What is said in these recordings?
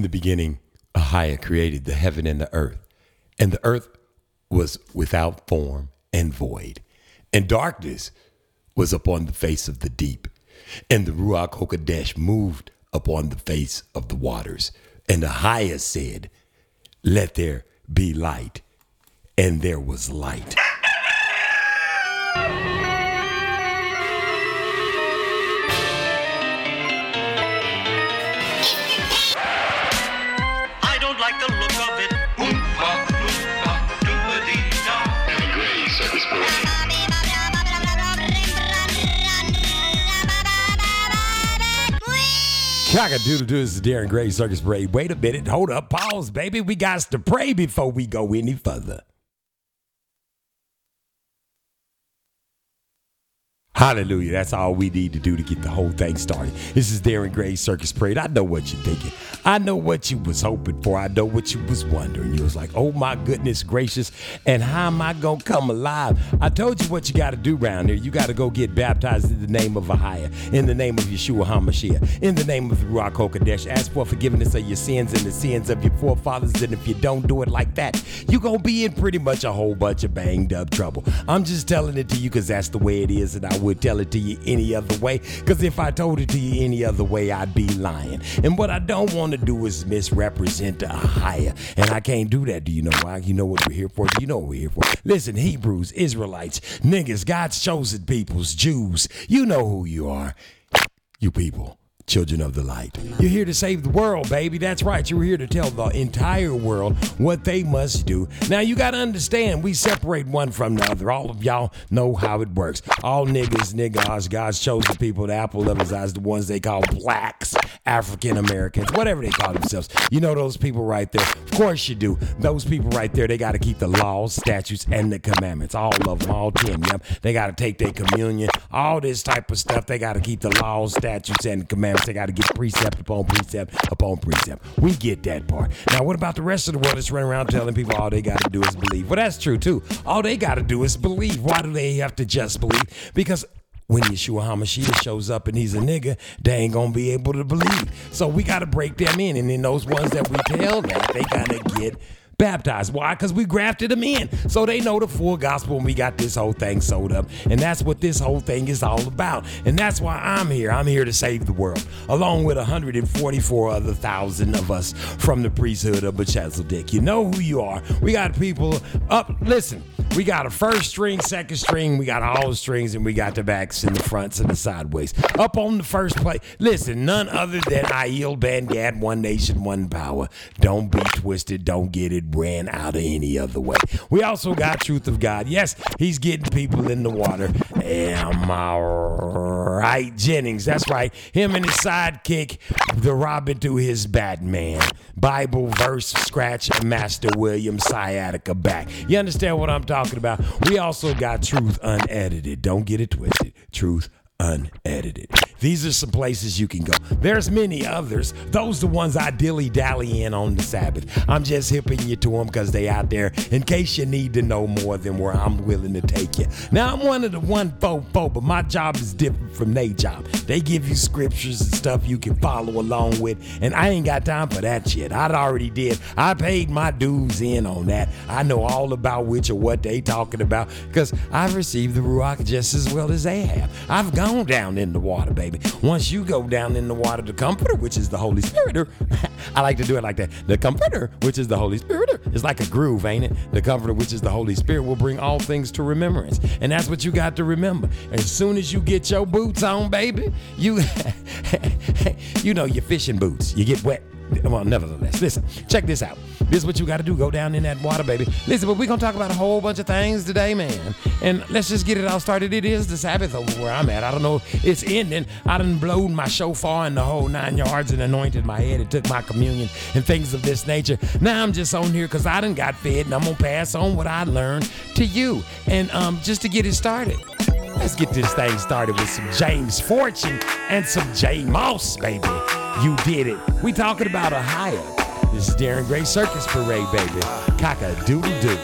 In the beginning, Ahia created the heaven and the earth, and the earth was without form and void, and darkness was upon the face of the deep, and the Ruach Hakodesh moved upon the face of the waters. And Ahia said, Let there be light, and there was light. Cock a doodle doo this is Darren Gray Circus Parade. Wait a minute, hold up, pause, baby. We got to pray before we go any further. Hallelujah. That's all we need to do to get the whole thing started. This is Darren Gray Circus Parade. I know what you're thinking. I know what you was hoping for. I know what you was wondering. You was like, oh my goodness gracious, and how am I gonna come alive? I told you what you gotta do around here. You gotta go get baptized in the name of Ahia, in the name of Yeshua HaMashiach, in the name of Ruach HaKodesh. Ask for forgiveness of your sins and the sins of your forefathers. And if you don't do it like that, you're gonna be in pretty much a whole bunch of banged up trouble. I'm just telling it to you because that's the way it is, and I would tell it to you any other way. Because if I told it to you any other way, I'd be lying. And what I don't want to do is misrepresent Ahia. And I can't do that. Do you know why? You know what we're here for? Do you know what we're here for? Listen, Hebrews, Israelites, niggas, God's chosen peoples, Jews, you know who you are. You people. Children of the light. You're here to save the world, baby. That's right. You're here to tell the entire world what they must do. Now, you got to understand, we separate one from the other. All of y'all know how it works. All niggas, niggas, God's chosen people, the apple his eyes, the ones they call blacks, African Americans, whatever they call themselves. You know those people right there. Of course you do. Those people right there, they got to keep the laws, statutes, and the commandments. All of them, all 10. Yep. They got to take their communion, all this type of stuff. They got to keep the laws, statutes, and commandments. They got to get precept upon precept upon precept. We get that part. Now, what about the rest of the world that's running around telling people all they got to do is believe? Well, that's true too. All they got to do is believe. Why do they have to just believe? Because when Yeshua HaMashiach shows up and he's a nigga, they ain't gonna be able to believe. So we gotta break them in. And then those ones that we tell that, they gotta get baptized. Why? Because we grafted them in. So they know the full gospel and we got this whole thing sewed up. And that's what this whole thing is all about. And that's why I'm here. I'm here to save the world, along with 144 other thousand of us from the priesthood of Melchizedek. You know who you are. We got people up. Listen, we got a first string, second string, we got all the strings, and we got the backs and the fronts and the sideways. Up on the first plate, listen, none other than Aiel Bandad, One Nation, One Power. Don't be twisted, don't get it ran out of any other way. We also got Truth of God. Yes, he's getting people in the water. Am I right? Jennings, that's right. Him and his sidekick, the Robin to his Batman. Bible verse scratch Master William Sciatica back. You understand what I'm talking about? We also got Truth Unedited. Don't get it twisted. Truth unedited. These are some places you can go. There's many others. Those are the ones I dilly dally in on the Sabbath. I'm just hipping you to them because they out there in case you need to know more than where I'm willing to take you. Now I'm one of the one four, but my job is different from their job. They give you scriptures and stuff you can follow along with, and I ain't got time for that shit. I already did. I paid my dues in on that. I know all about which or what they talking about because I've received the Ruach just as well as they have. I've gone down in the water, baby. Once you go down in the water, the Comforter, which is the Holy Spirit, I like to do it like that. The Comforter, which is the Holy Spirit, is like a groove, ain't it? The Comforter, which is the Holy Spirit, will bring all things to remembrance, and that's what you got to remember. As soon as you get your boots on, baby, you, you know, your fishing boots, you get wet. Well, nevertheless, listen, check this out. This is what you got to do. Go down in that water, baby. Listen, but we're going to talk about a whole bunch of things today, man. And let's just get it all started. It is the Sabbath over where I'm at. I don't know it's ending. I done blowed my shofar in the whole nine yards and anointed my head and took my communion and things of this nature. Now I'm just on here because I done got fed and I'm going to pass on what I learned to you. And um, just to get it started. Let's get this thing started with some James Fortune and some J Moss, baby. You did it. We talking about Ahia. This is Darren Gray Circus Parade, baby. Cock a doodle doo.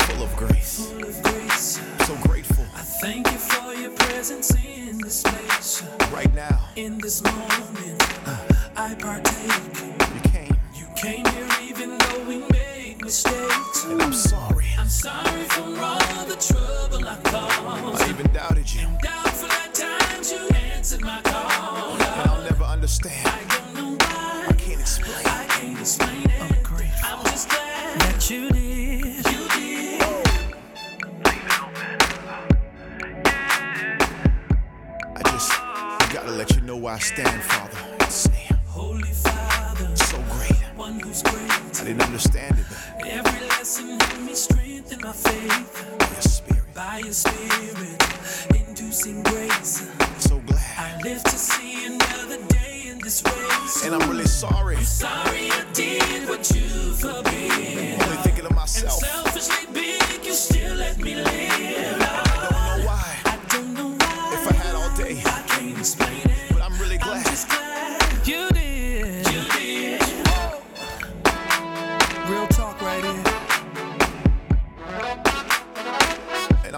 Full of grace. full of grace, So grateful. I thank you for your presence in this place, Right now, in this moment. Uh, I partake. you came, You came here even though we make mistakes. and I'm sorry. I'm sorry for all the trouble I caused. I even doubted you, Doubtful at times you answered my call. and I'll never understand. I don't know why. I can't explain. I can't explain it. I'm grateful. I'm just glad that you did. You did. I just gotta let you know where I stand, Father. One who's great. I didn't understand it, but Every lesson helped me strengthen my faith. by your spirit, By your spirit, inducing grace. so glad. I live to see another day in this race. And I'm really sorry. I'm Sorry I did what you forbid. Only thinking of myself. Selfishly big, you still let me live. Don't know why. I don't know why. If I had all day, I can't explain it.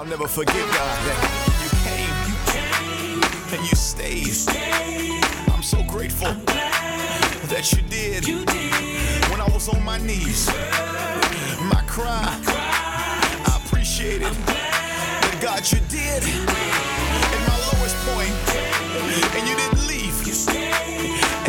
I'll never forget, God, that you came You came, and you stayed. stayed. I'm so grateful Glad that you did. you did. When I was on my knees, my cry, I appreciate it. That God, you did. In my lowest point, and you didn't leave. You stayed.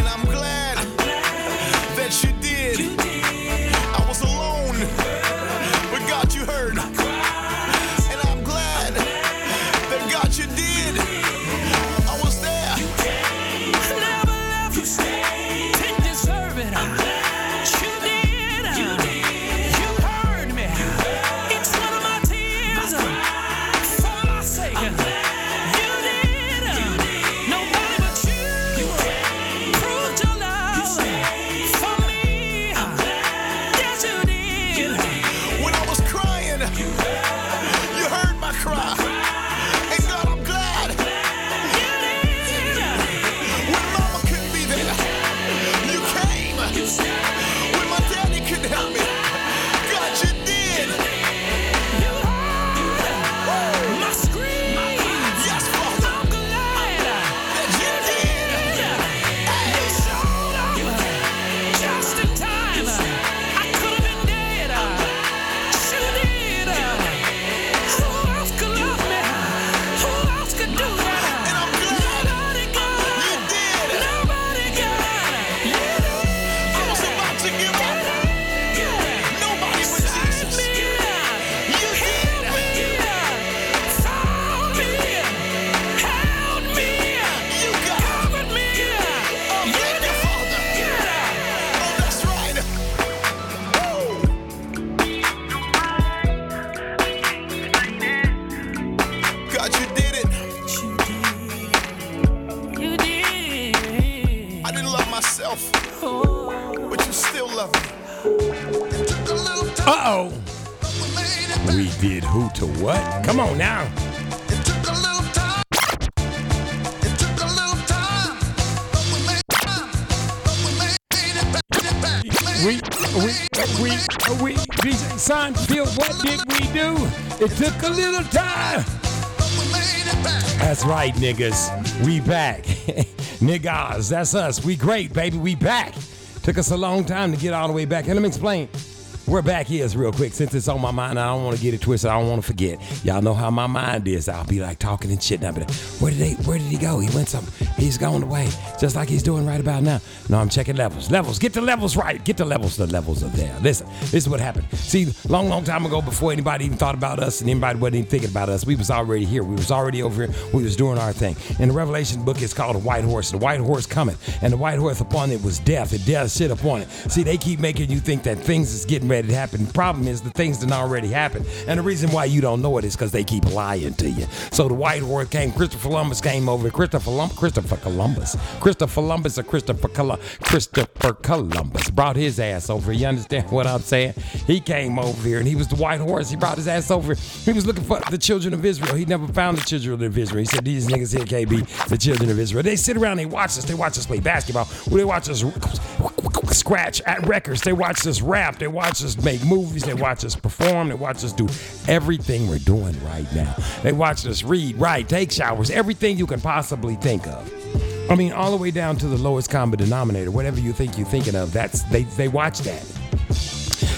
A little time. That's right, niggas. We back. Niggas, that's us. We great, baby. We back. Took us a long time to get all the way back. And let me explain. Where back is real quick, since it's on my mind, I don't want to get it twisted. I don't want to forget. Y'all know how my mind is. I'll be like talking and shit. And I'll be like, where did they? Where did he go? He went some. He's gone away, just like he's doing right about now. No, I'm checking levels. Levels. Get the levels right. Get the levels. The levels are there. Listen, this is what happened. See, long, long time ago, before anybody even thought about us and anybody wasn't even thinking about us, we was already here. We was already over here. We was doing our thing. In the Revelation book, it's called a white horse. The white horse coming, and the white horse upon it was death. And death sit upon it. See, they keep making you think that things is getting ready to happen. The problem is the things didn't already happen. And the reason why you don't know it is because they keep lying to you. So the white horse came. Christopher Columbus came over. Christopher Lum- Christopher Columbus. Christopher Columbus or Christopher Col- Christopher Columbus brought his ass over. You understand what I'm saying? He came over here and he was the white horse. He brought his ass over. He was looking for the children of Israel. He never found the children of Israel. He said, These niggas here can't be the children of Israel. They sit around, they watch us, they watch us play basketball. They watch us scratch at records. They watch us rap. They watch us make movies. They watch us perform. They watch us do everything we're doing right now. They watch us read, write, take showers, everything you can possibly think of. I mean, all the way down to the lowest common denominator, whatever you think you're thinking of. That's they they watched that.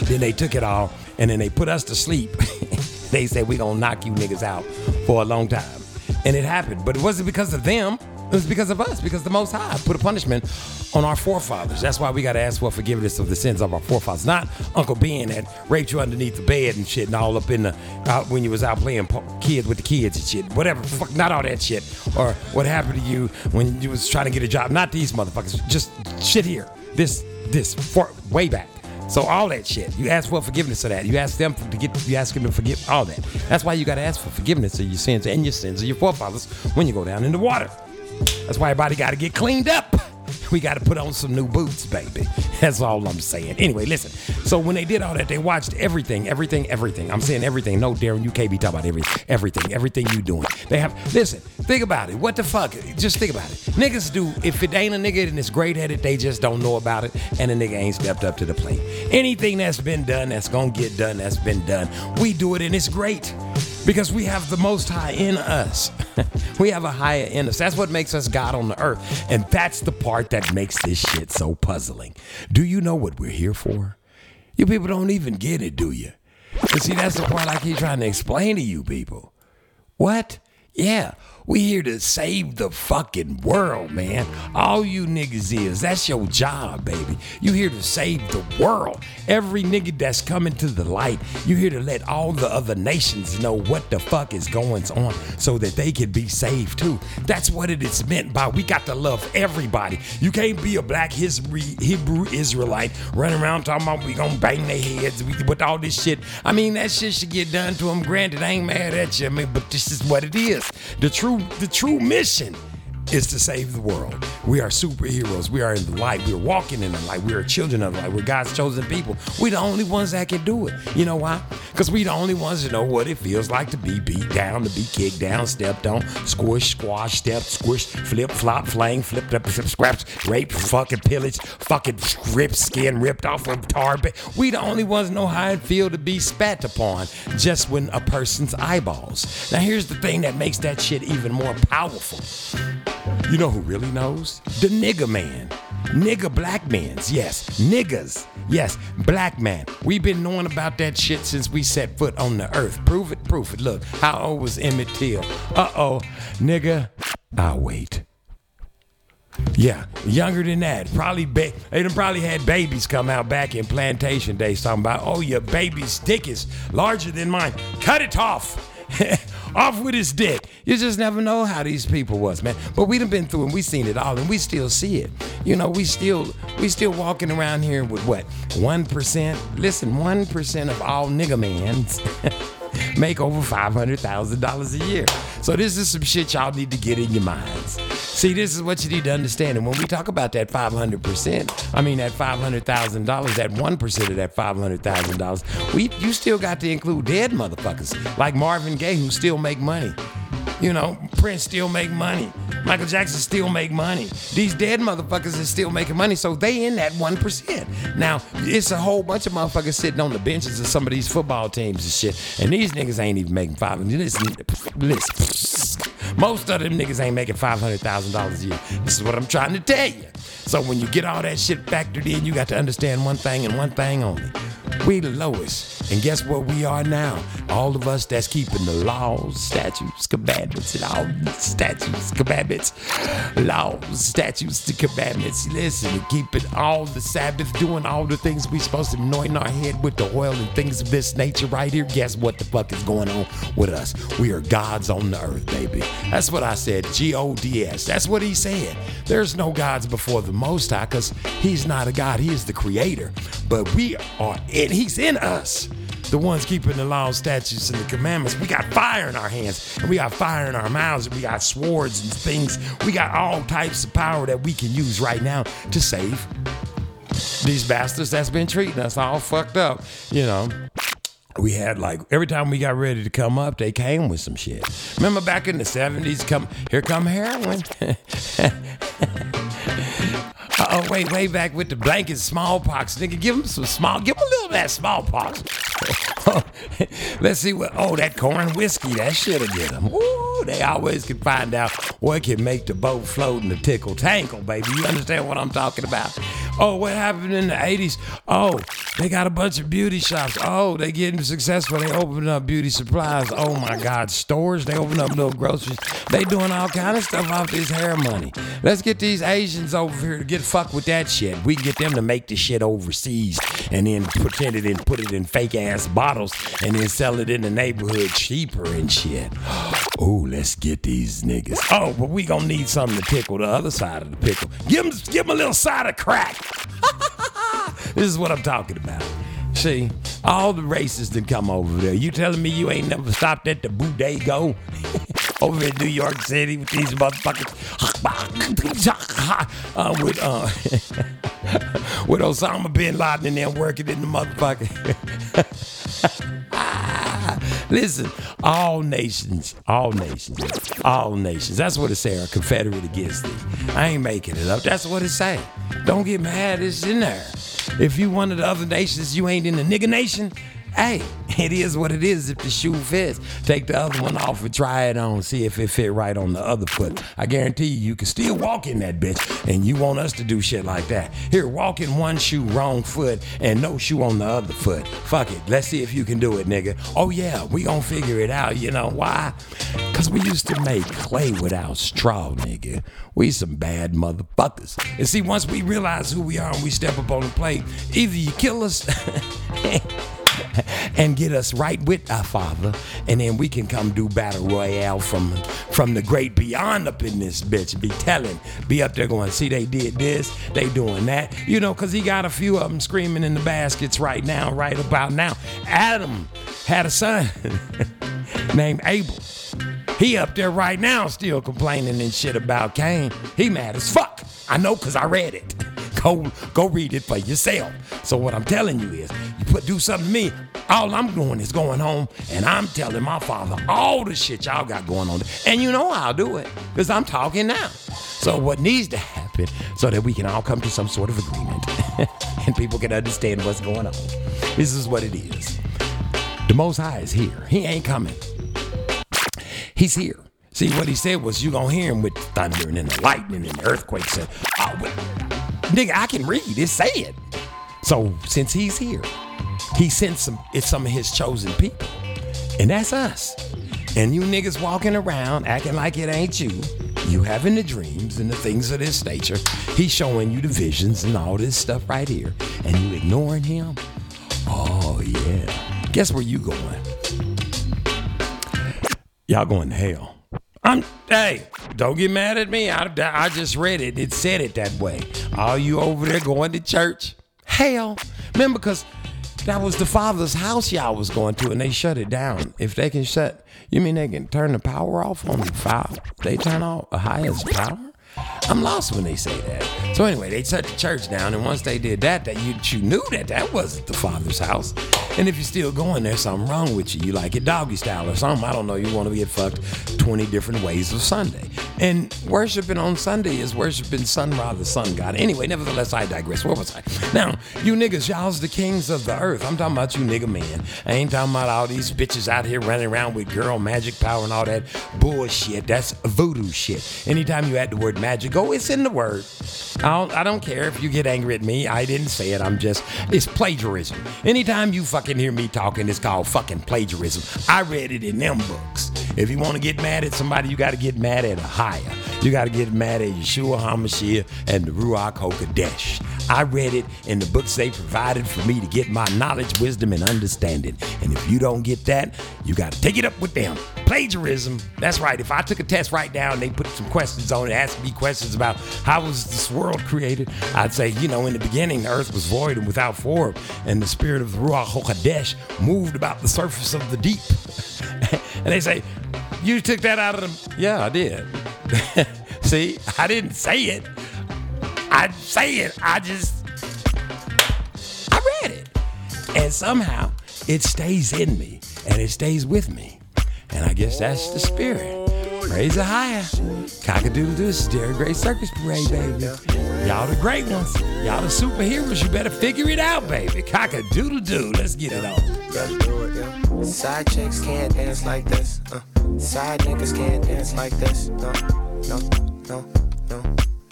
Then they took it all and then they put us to sleep. they said we gonna knock you niggas out for a long time, and it happened. But it wasn't because of them. It was because of us. Because the Most High put a punishment on our forefathers. That's why we gotta ask for forgiveness of the sins of our forefathers. Not Uncle Ben that raped you underneath the bed and shit, and all up in the out when you was out playing po- kids with the kids and shit. Whatever. Fuck, not all that shit. Or what happened to you when you was trying to get a job. Not these motherfuckers. Just shit here. This this for way back. So all that shit, you ask for forgiveness of that. You ask them to get, you ask them to forgive all that. That's why you got to ask for forgiveness of your sins and your sins of your forefathers when you go down in the water. That's why everybody got to get cleaned up. We got to put on some new boots, baby. That's all I'm saying. Anyway, listen. So when they did all that, they watched everything, everything, everything. I'm saying everything. No, Darren, you can't be talking about everything, everything, everything you doing. They have. Listen, think about it. What the fuck? Just think about it. Niggas do. If it ain't a nigga and it's great headed, they just don't know about it, and the nigga ain't stepped up to the plate. Anything that's been done, that's gonna get done, that's been done. We do it, and it's great because we have the most high in us. we have Ahia in us. That's what makes us God on the earth. And that's the part that makes this shit so puzzling. Do you know what we're here for? You people don't even get it, do you? But see, that's the part I keep trying to explain to you people. What? Yeah, we here to save the fucking world, man. All you niggas is, that's your job, baby. You here to save the world. Every nigga that's coming to the light, you here to let all the other nations know what the fuck is going on so that they can be saved too. That's what it is meant by we got to love everybody. You can't be a black Hebrew, Israelite running around talking about we gonna bang their heads with with all this shit. I mean, that shit should get done to them. Granted, I ain't mad at you, I mean, but this is what it is. The true, the true mission is to save the world. We are superheroes. We are in the light. We're walking in the light. We are children of the light. We're God's chosen people. We're the only ones that can do it. You know why? Because we're the only ones that know what it feels like to be beat down, to be kicked down, stepped on, squish, squash, step, squish, flip, flop, flang, flipped up, scraps, raped, fucking pillaged, fucking ripped skin ripped off of tar. We the only ones know how it feel to be spat upon just when a person's eyeballs. Now here's the thing that makes that shit even more powerful. You know who really knows? The nigger man. Nigga black mans. Yes. Niggas. Yes. Black man. We've been knowing about that shit since we set foot on the earth. Prove it, prove it. Look, how old was Emmett Till? Uh oh. Nigga, I'll wait. Yeah, younger than that. Probably ba- they done probably had babies come out back in plantation days talking about, oh, your baby's dick is larger than mine. Cut it off. off with his dick. You just never know how these people was, man. But we done been through and we seen it all and we still see it. You know, we still we still walking around here with what? One percent? Listen, one percent of all nigga mans make over five hundred thousand dollars a year. So this is some shit y'all need to get in your minds. See, this is what you need to understand. And when we talk about that 500%, I mean that $500,000, that 1% of that $500,000, we you still got to include dead motherfuckers like Marvin Gaye who still make money. You know, Prince still make money. Michael Jackson still make money. These dead motherfuckers is still making money, so they in that one percent. Now it's a whole bunch of motherfuckers sitting on the benches of some of these football teams and shit, and these niggas ain't even making five. Listen, listen. Most of them niggas ain't making five hundred thousand dollars a year. This is what I'm trying to tell you. So when you get all that shit factored in, you got to understand one thing and one thing only. We the lowest. And guess what we are now? All of us that's keeping the laws, statutes, commandments, and all statutes, commandments, laws, statutes, the commandments. Listen, keeping all the Sabbath, doing all the things we supposed to anoint our head with the oil and things of this nature right here. Guess what the fuck is going on with us? We are gods on the earth, baby. That's what I said. G O D S. That's what he said. There's no gods before the Most High because he's not a God. He is the creator. But we are in, he's in us. The ones keeping the laws, statutes, and the commandments. We got fire in our hands, and we got fire in our mouths, and we got swords and things. We got all types of power that we can use right now to save these bastards that's been treating us all fucked up. You know, we had like every time we got ready to come up, they came with some shit. Remember back in the 70s, come here come heroin. Oh, wait, way back with the blanket smallpox. Nigga, give him some small, give him a little of that smallpox. Let's see what, oh, that corn whiskey, that shit'll get them. Ooh, they always can find out what can make the boat float and the tickle tankle, baby. You understand what I'm talking about? Oh, what happened in the 80s? Oh, they got a bunch of beauty shops. Oh, they getting successful. They opening up beauty supplies. Oh my God, stores. They open up little groceries. They doing all kind of stuff off this hair money. Let's get these Asians over here to get fucked with that shit. We can get them to make the shit overseas and then pretend it and put it in fake ass bottles and then sell it in the neighborhood cheaper and shit. Oh, let's get these niggas. Oh, but we gonna need something to tickle the other side of the pickle. Give them, give them a little side of crack. this is what I'm talking about. See, all the racists that come over there. You telling me you ain't never stopped at the Bodego over in New York City with these motherfuckers uh, with uh, with Osama bin Laden and them working in the motherfucker. Listen, all nations, all nations, all nations. That's what it say. A confederate against thee. I ain't making it up. That's what it say. Don't get mad. It's in there. If you one of the other nations, you ain't in the nigga nation. Hey, it is what it is. If the shoe fits, take the other one off and try it on. See if it fit right on the other foot. I guarantee you, you can still walk in that bitch. And you want us to do shit like that. Here, walk in one shoe, wrong foot, and no shoe on the other foot. Fuck it. Let's see if you can do it, nigga. Oh yeah, we gonna figure it out. You know why? Cause we used to make clay without straw, nigga. We some bad motherfuckers. And see, once we realize who we are and we step up on the plate, either you kill us and get us right with our father, and then we can come do battle royale from from the great beyond up in this bitch. Be telling, be up there going, see they did this, they doing that, you know, cause he got a few of them screaming in the baskets right now, right about now. Adam had a son named Abel. He up there right now still complaining and shit about Cain. He mad as fuck. I know cause I read it. Go go read it for yourself. So what I'm telling you is, you put do something to me. All I'm doing is going home and I'm telling my father all the shit y'all got going on. And you know I'll do it because I'm talking now. So what needs to happen so that we can all come to some sort of agreement and people can understand what's going on. This is what it is. The Most High is here. He ain't coming. He's here. See, what he said was you gonna hear him with the thunder and the lightning and the earthquakes. And, but, nigga, I can read. It say it. So since he's here, he sent some it's some of his chosen people. And that's us. And you niggas walking around acting like it ain't you. You having the dreams and the things of this nature. He's showing you the visions and all this stuff right here. And you ignoring him? Oh yeah. Guess where you going? Y'all going to hell. I'm hey, don't get mad at me. I, I just read it. It said it that way. All you over there going to church? Hell. Remember, because that was the father's house y'all was going to, and they shut it down. If they can shut, you mean they can turn the power off on the fire? They turn off a highest power? I'm lost when they say that. So anyway, they shut the church down, and once they did that, that you, you knew that that wasn't the father's house. And if you're still going there, something wrong with you. You like it doggy style or something. I don't know. You want to get fucked 20 different ways of Sunday. And worshiping on Sunday is worshiping Sun Ra, the sun god. Anyway, nevertheless, I digress. Where was I? Now, you niggas, y'all's the kings of the earth. I'm talking about you nigga man. I ain't talking about all these bitches out here running around with girl magic power and all that bullshit. That's voodoo shit. Anytime you add the word magic, oh, it's in the word. I don't, I don't care if you get angry at me. I didn't say it. I'm just, it's plagiarism. Anytime you fucking hear me talking, it's called fucking plagiarism. I read it in them books. If you want to get mad at somebody, you got to get mad at Ahia. You got to get mad at Yeshua HaMashiach and the Ruach HaKodesh. I read it in the books they provided for me to get my knowledge, wisdom, and understanding. And if you don't get that, you got to take it up with them. Plagiarism. That's right. If I took a test right now and they put some questions on it, asked me questions about how was this world created, I'd say, you know, in the beginning, the earth was void and without form, and the spirit of the Ruach HaKodesh moved about the surface of the deep. and they say, you took that out of them. Yeah, I did. See, I didn't say it. I say it. I just I read it. And somehow it stays in me and it stays with me. And I guess that's the spirit. Raise it higher. Cockadoodle doo. This is Derek Gray Circus Parade, baby. Y'all the great ones. Y'all the superheroes. You better figure it out, baby. Cockadoodle doo. Let's get it on. Let's do it, yeah. Side chicks can't dance like this. Uh. Side niggas can't dance like this. No, no, no, no,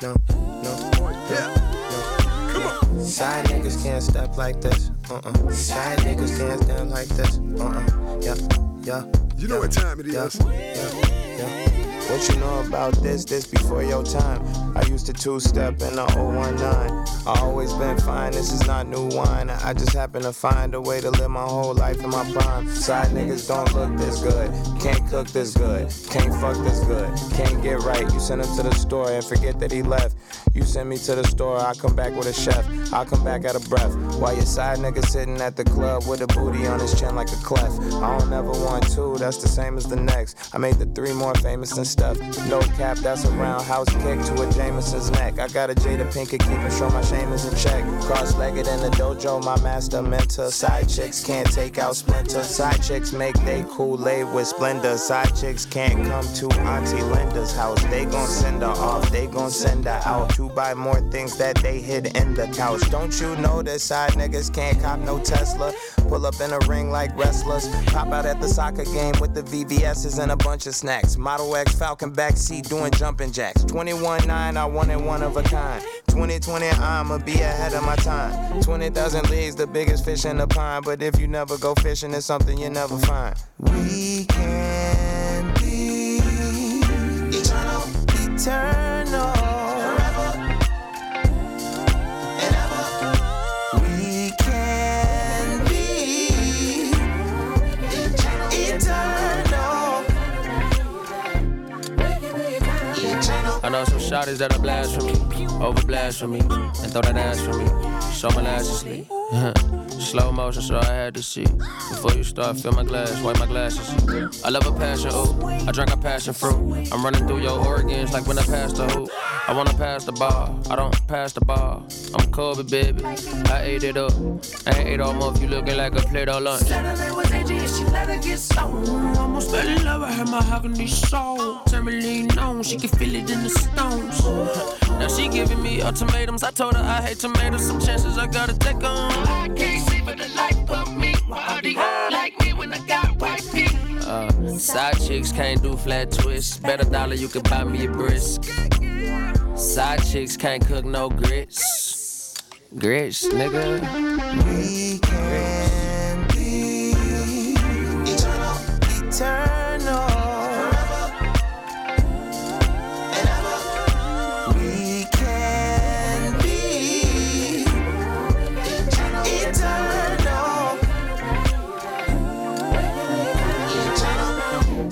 no, no. Yeah. Come on. Side niggas can't step like this. Uh-uh. Side niggas can't dance like this. Uh-uh. Yeah, yeah. You know yeah, what time it yeah. Yeah, yeah. What you know about this? This before your time. I used to two-step in the 019. I always been fine. This is not new wine. I just happen to find a way to live my whole life in my prime. Side niggas don't look this good. Can't cook this good. Can't fuck this good. Can't get right. You send him to the store and forget that he left. You send me to the store, I come back with a chef. I'll come back out of breath. While your side nigga sitting at the club with a booty on his chin like a clef. I don't ever want two, that's the same as the next. I made the three more famous than stuff. No cap, that's a roundhouse kick to a Jameson's neck. I got a Jada Pinkett keeping sure my shame is in check. Cross legged in the dojo, my master mentor. Side chicks can't take out Splinter. Side chicks make they Kool Aid with splendor. Side chicks can't come to Auntie Linda's house. They gon' send her off, they gon' send her out to buy more things that they hid in the couch. Don't you know that side niggas can't cop no Tesla? Pull up in a ring like wrestlers. Pop out at the soccer game with the VVS's and a bunch of snacks. Model X Falcon backseat doing jumping jacks. 21.9, I wanted one of a kind. 2020, I'ma be ahead of my time. 20,000 leagues, the biggest fish in the pond. But if you never go fishing, it's something you never find. We can be eternal, eternal. Know some shotties that'll blast for me, over blast for me, and throw that ass for me. My last. Slow motion, so I had to see. Before you start, fill my glass, wipe my glasses. I love a passion, ooh. I drink a passion fruit. I'm running through your organs like when I pass the hoop. I wanna pass the ball, I don't pass the ball. I'm Kobe, baby. I ate it up. I ain't ate all month, you looking like a plate of lunch. Saturday was AJ and she let her get stoned. Almost fell in love, I had my mahogany soul. Me lean she can feel it in the stones. Now she giving me ultimatums. I told her I hate tomatoes. Some chances I gotta take 'em. I can't see for the life of me. Why do you like me when I got white feet? Uh, side chicks can't do flat twists. Bet a dollar you can buy me a brisk. Side chicks can't cook no grits. Grits, nigga. We can be eternal, eternal.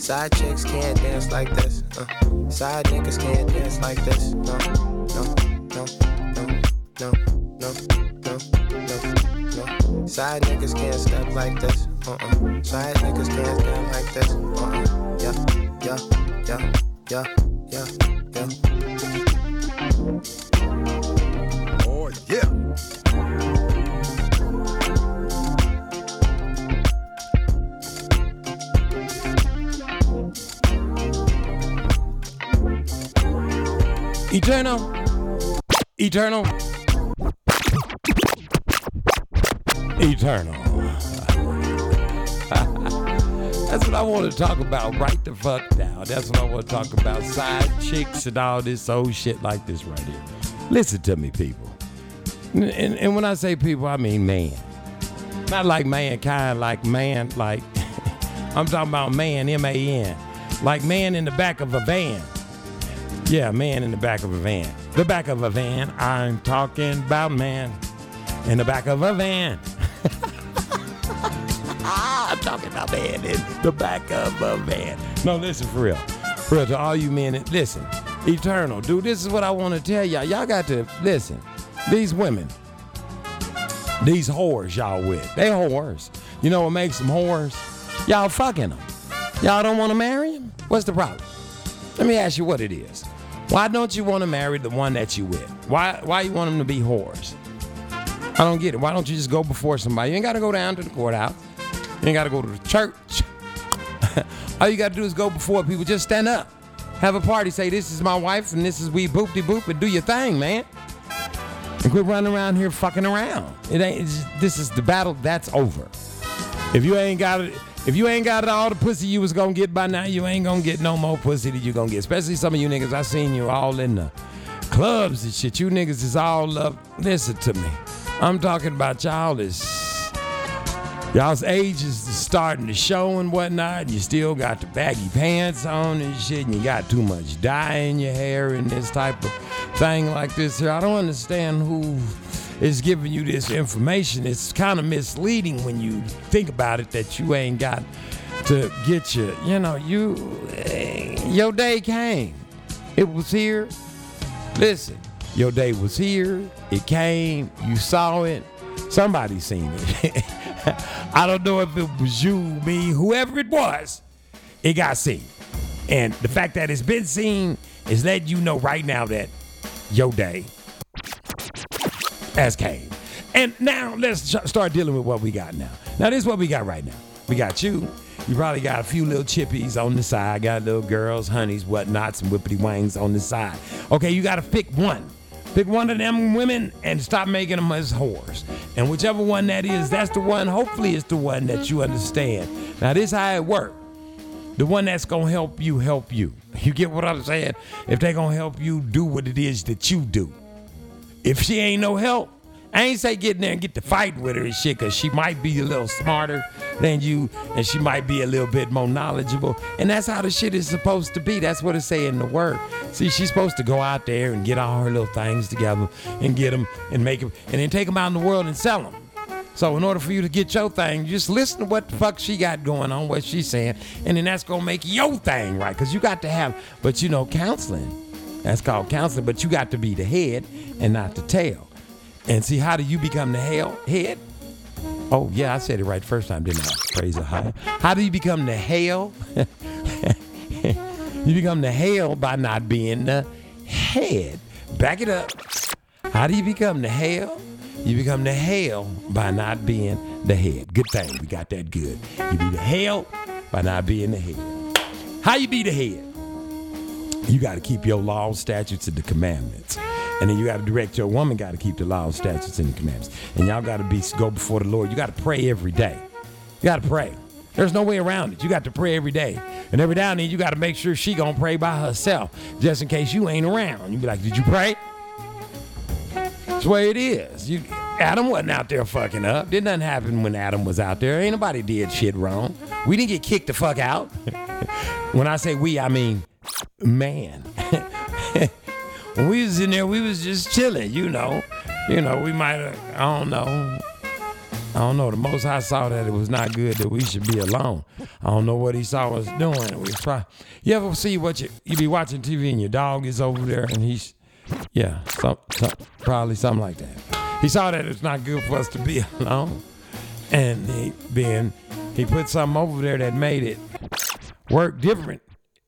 Side chicks can't dance like this. Uh. Side niggas can't dance like this. No, no, no, no, no, no, no, no, no. Side niggas can't step like this. Uh-uh. Side niggas can't stand like this. Uh-uh. Yeah, yeah, yeah, yeah, yeah, Eternal. Eternal. Eternal. That's what I want to talk about right the fuck now. That's what I want to talk about. Side chicks and all this old shit like this right here. Listen to me, people. And, and, and when I say people, I mean man. Not like mankind, like man, like I'm talking about man, M A N. Like man in the back of a van. Yeah, man in the back of a van. The back of a van. I'm talking about man in the back of a van. I'm talking about man in the back of a van. No, listen for real. For real, to all you men, listen. Eternal, dude, this is what I want to tell y'all. Y'all got to listen. These women, these whores y'all with, they whores. You know what makes them whores? Y'all fucking them. Y'all don't want to marry them? What's the problem? Let me ask you what it is. Why don't you want to marry the one that you with? Why why you want them to be whores? I don't get it. Why don't you just go before somebody? You ain't got to go down to the courthouse. You ain't got to go to the church. All you got to do is go before people. Just stand up. Have a party. Say this is my wife and this is we boop de boop and do your thing, man. And quit running around here fucking around. It ain't. This is the battle. That's over. If you ain't got it, if you ain't got all the pussy you was gonna get by now, you ain't gonna get no more pussy that you gonna get. Especially some of you niggas. I seen you all in the clubs and shit. You niggas is all up. Listen to me. I'm talking about y'all is y'all's age is starting to show and whatnot. You still got the baggy pants on and shit, and you got too much dye in your hair and this type of thing like this here. I don't understand who is giving you this information. It's kind of misleading when you think about it that you ain't got to get your, you know, you, eh, your day came. It was here. Listen, your day was here. It came. You saw it. Somebody seen it. I don't know if it was you, me, whoever it was. It got seen. And the fact that it's been seen is letting you know right now that your day has came. And now let's start dealing with what we got now. Now this is what we got right now. We got you. You probably got a few little chippies on the side. Got little girls, honeys, whatnots, and whippity wangs on the side. Okay, you got to pick one. Pick one of them women and stop making them as whores. And whichever one that is, that's the one. Hopefully, it's the one that you understand. Now, this how it works. The one that's gonna help you help you. You get what I'm saying? If they gonna help you do what it is that you do. If she ain't no help, I ain't say get in there and get to fight with her and shit, cause she might be a little smarter than you, and she might be a little bit more knowledgeable. And that's how the shit is supposed to be. That's what it say in the word. See, she's supposed to go out there and get all her little things together and get them and make them, and then take them out in the world and sell them. So in order for you to get your thing, just listen to what the fuck she got going on, what she's saying, and then that's gonna make your thing right. Cause you got to have, but you know, counseling. That's called counseling, but you got to be the head and not the tail. And see, how do you become the hell head? Oh yeah, I said it right first time, didn't I? Praise the high. How do you become the hell? you become the hell by not being the head. Back it up. How do you become the hell? You become the hell by not being the head. Good thing we got that good. You be the hell by not being the head. How you be the head? You got to keep your laws, statutes, and the commandments. And then you got to direct your woman. Got to keep the laws, statutes, and the commandments. And y'all got to be go before the Lord. You got to pray every day. You got to pray. There's no way around it. You got to pray every day. And every now and then you got to make sure she gonna pray by herself, just in case you ain't around. You be like, did you pray? That's the way it is. You, Adam wasn't out there fucking up. Did nothing happen when Adam was out there. Ain't nobody did shit wrong. We didn't get kicked the fuck out. when I say we, I mean man. when we was in there, we was just chilling, you know. You know, we might have, I don't know. I don't know. The Most High saw that it was not good that we should be alone. I don't know what he saw us doing. We try. You ever see what you you be watching TV and your dog is over there and he's yeah, some, some probably something like that. He saw that it's not good for us to be alone, and he being he put something over there that made it work different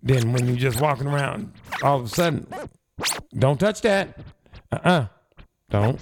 than when you're just walking around all of a sudden. Don't touch that. Uh uh Don't.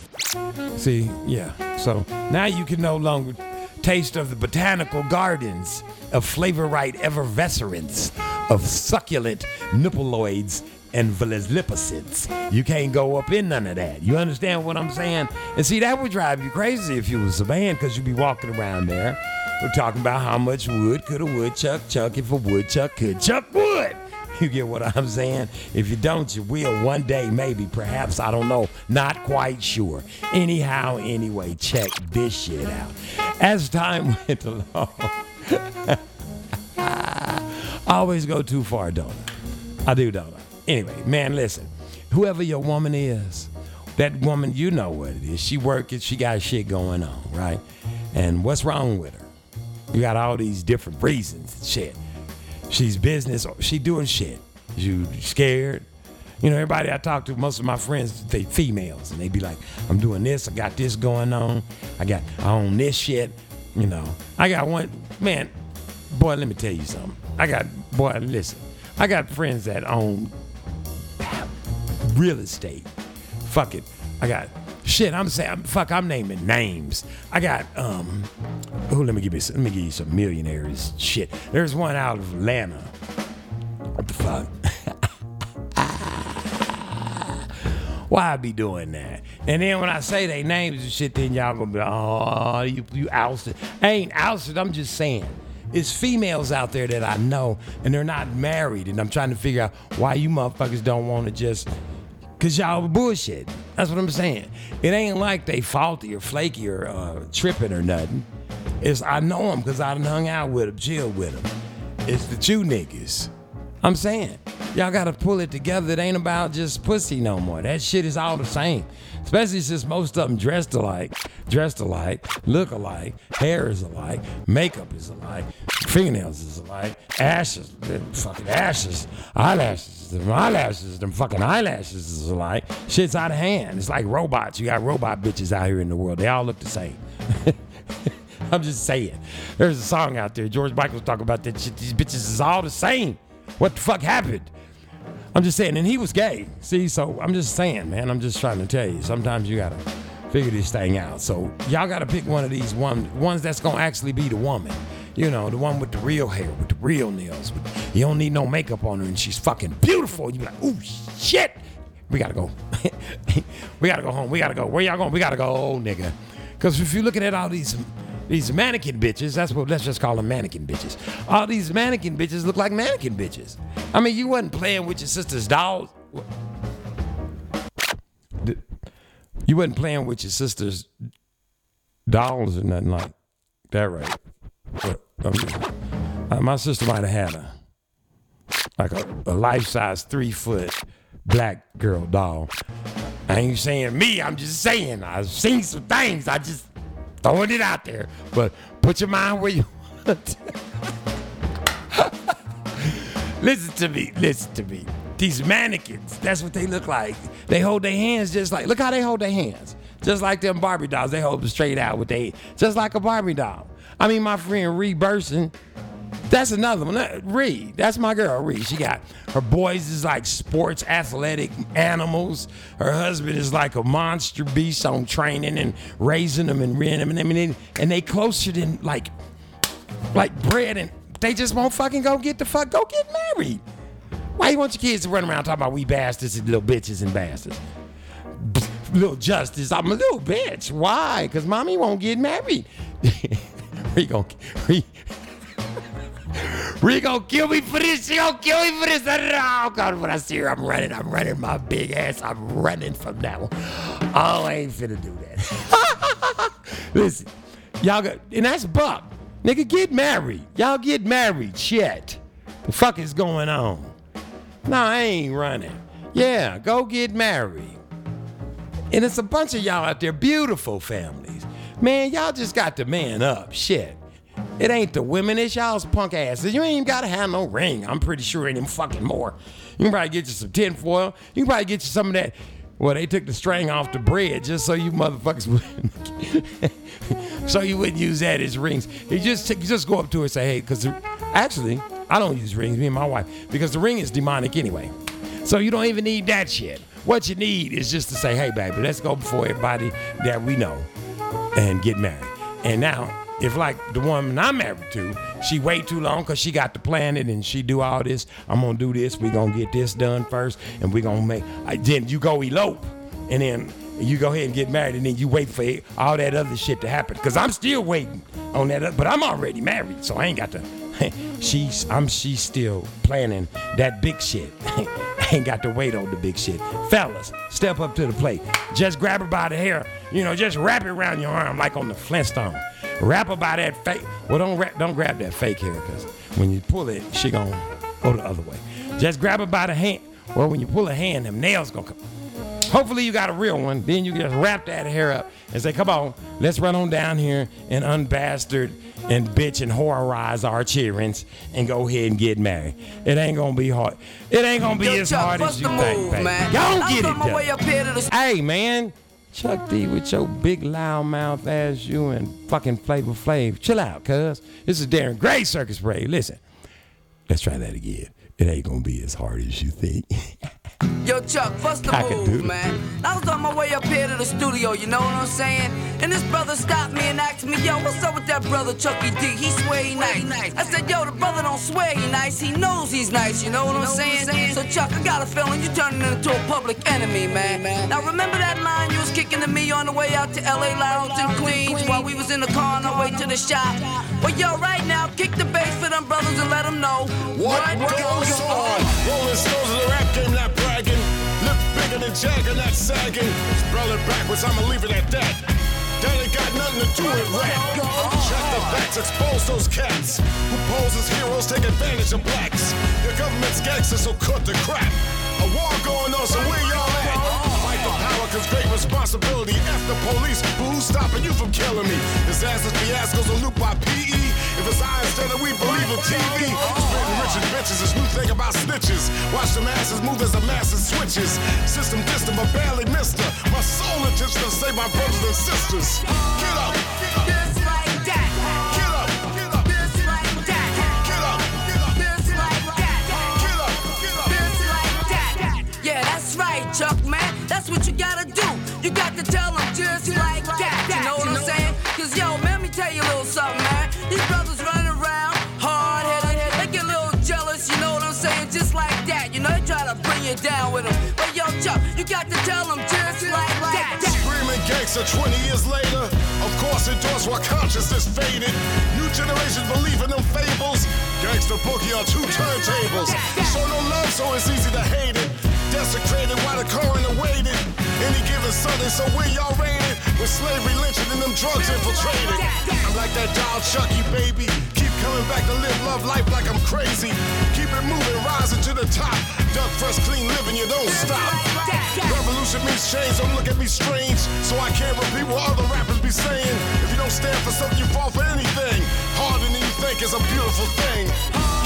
See, yeah. So now you can no longer taste of the botanical gardens of flavorite effervescence of succulent nippleoids and velocipicids. You can't go up in none of that. You understand what I'm saying? And see, that would drive you crazy if you was a man, because you'd be walking around there. We're talking about how much wood could a woodchuck chuck if a woodchuck could chuck wood. You get what I'm saying? If you don't, you will one day, maybe, perhaps, I don't know. Not quite sure. Anyhow, anyway, check this shit out. As time went along, I always go too far, don't I? I do, don't I? Anyway, man, listen. Whoever your woman is, that woman, you know what it is. She working, she got shit going on, right? And what's wrong with her? You got all these different reasons shit. She's business, she doing shit. You scared? You know, everybody I talk to, most of my friends, they females, and they be like, I'm doing this, I got this going on, I got I own this shit, you know. I got one man, boy, let me tell you something. I got boy, listen, I got friends that own real estate. Fuck it. I got shit. I'm saying fuck. I'm naming names. I got um. Oh, let me give you. Let me give you some millionaires. Shit. There's one out of Atlanta. What the fuck? Why I be doing that? And then when I say they names and shit, then y'all gonna be like, oh, you you ousted. I ain't ousted. I'm just saying. It's females out there that I know, and they're not married, and I'm trying to figure out why you motherfuckers don't want to just Cause y'all bullshit. That's what I'm saying. It ain't like they faulty or flaky or uh, tripping or nothing. It's I know them because I done hung out with them, chill with them. It's the two niggas. I'm saying, y'all gotta pull it together. It ain't about just pussy no more. That shit is all the same. Especially since most of them dressed alike, dressed alike, look alike, hair is alike, makeup is alike, fingernails is alike, ashes, fucking ashes, eyelashes, them eyelashes, them fucking eyelashes is alike. Shit's out of hand. It's like robots. You got robot bitches out here in the world. They all look the same. I'm just saying. There's a song out there. George Michael's talking about that shit. These bitches is all the same. What the fuck happened? I'm just saying, and he was gay. See, so I'm just saying, man. I'm just trying to tell you. Sometimes you gotta figure this thing out. So y'all gotta pick one of these one ones that's gonna actually be the woman. You know, the one with the real hair, with the real nails. With, you don't need no makeup on her, and she's fucking beautiful. You be like, ooh, shit. We gotta go. we gotta go home. We gotta go. Where y'all going? We gotta go, oh, nigga. Because if you're looking at all these these mannequin bitches, that's what let's just call them mannequin bitches. All these mannequin bitches look like mannequin bitches. I mean, you wasn't playing with your sister's dolls. You wasn't playing with your sister's dolls or nothing like that, right? Uh, my sister might have had a like a, a life size three foot black girl doll. I ain't saying me, I'm just saying I've seen some things. I just throwing it out there. But put your mind where you want. listen to me, listen to me. These mannequins, that's what they look like. They hold their hands just like look how they hold their hands. Just like them Barbie dolls. They hold them straight out with they just like a Barbie doll. I mean my friend Ree Burson, that's another one. Ree, that's my girl, Ree. She got her boys is like sports athletic animals. Her husband is like a monster beast on training and raising them and rearing them. And, I mean, and they closer than like, like bread. And they just won't fucking go get the fuck, go get married. Why you want your kids to run around talking about we bastards and little bitches and bastards? Little justice, I'm a little bitch. Why? Because mommy won't get married. Ree gonna, Ree, Ree gonna kill me for this. She gonna kill me for this. Oh God, when I see her, I'm running. I'm running my big ass. I'm running from that one. Oh, I ain't finna do that. Listen, y'all got, and that's Buck. Nigga, get married. Y'all get married. Shit. The fuck is going on? Nah, I ain't running. Yeah, go get married. And it's a bunch of y'all out there, beautiful families. Man, y'all just got to man up. Shit. It ain't the women, it's y'all's punk asses. You ain't even gotta have no ring. I'm pretty sure any fucking more. You can probably get you some tinfoil. You can probably get you some of that. Well, they took the string off the bread just so you motherfuckers wouldn't. so you wouldn't use that as rings. You just you just go up to her and say, hey, because actually, I don't use rings, me and my wife, because the ring is demonic anyway. So you don't even need that shit. What you need is just to say, hey, baby, let's go before everybody that we know and get married. And now, if like the woman I'm married to, she wait too long because she got to plan it and she do all this. I'm gonna do this. We gonna get this done first, and we gonna make. Then you go elope, and then you go ahead and get married, and then you wait for all that other shit to happen. Cause I'm still waiting on that, but I'm already married, so I ain't got to. she's I'm she's still planning that big shit. ain't got to wait on the big shit. Fellas, step up to the plate. Just grab her by the hair. You know, just wrap it around your arm like on the Flintstone. Wrap her by that fake. Well, don't wrap, don't grab that fake hair because when you pull it, she gonna go the other way. Just grab her by the hand. Well, when you pull her hand, them nails gonna come. Hopefully you got a real one. Then you just wrap that hair up and say, come on, let's run on down here and unbastard and bitch and horrorize our childrens and go ahead and get married. It ain't gonna be hard. It ain't gonna be Yo, as Chuck, hard as you the think, baby. man? I'm get it done. up here to the Hey man, Chuck D with your big loud mouth ass you and fucking Flavor Flav. Chill out, cuz. This is Darren Gray Circus Parade. Listen, let's try that again. It ain't gonna be as hard as you think. Yo, Yo, Chuck, what's the Cockadoodle. move, man? I was on my way up here to the studio, you know what I'm saying? And this brother stopped me and asked me, yo, what's up with that brother Chucky D? He swear he nice. I said, yo, the brother don't swear he nice, he knows he's nice, you know what I'm saying? So Chuck, I got a feeling you turning into a public enemy, man. Now remember that line you was kicking to me on the way out to LA Lounge in Queens while we was in the car on our way to the shop? Well, yo, right now, kick the bass for them brothers and let them know What goes on? Rolling stones in the rap game, not bigger than Jagger, not sagging. Spell it backwards, I'ma leave it at that. Ain't got nothing to do with rap. Check the facts, expose those cats who pose as heroes, take advantage of blacks. Your government's gangsters, so cut the crap. A war going on, so where y'all cause great responsibility. F the police, but who's stopping you from killing me? Disasters, fiascos, a loop by PE. If it's I instead of we believe in TV. Spreading rich and bitches, this new thing about snitches. Watch the masses move as the masses switches. System distant, but barely missed her. My soul intention to save my brothers and sisters. Get up, Just like gotta do. You got to tell them just like that. You know what I'm saying? Cause yo, let me tell you a little something, man. These brothers running around hard headed. They get a little jealous, you know what I'm saying? Just like that. You know, they try to bring you down with them. But yo, Chuck, you got to tell them just like that. Screaming gangster 20 years later. Of course, endorse while consciousness faded. New generations believe in them fables. Gangster boogie on two turntables. Show no love, so it's easy to hate it. Desecrated while the coroner waited. Any given Sunday, so where y'all raided? With slavery lynching and them drugs infiltrated. I'm like that doll Chucky, baby. Keep coming back to live love life like I'm crazy. Keep it moving, rising to the top. Duck fresh, clean living, you don't stop. Revolution means change, don't look at me strange. So I can't repeat what other rappers be saying. If you don't stand for something, you fall for anything. Harder than you think is a beautiful thing.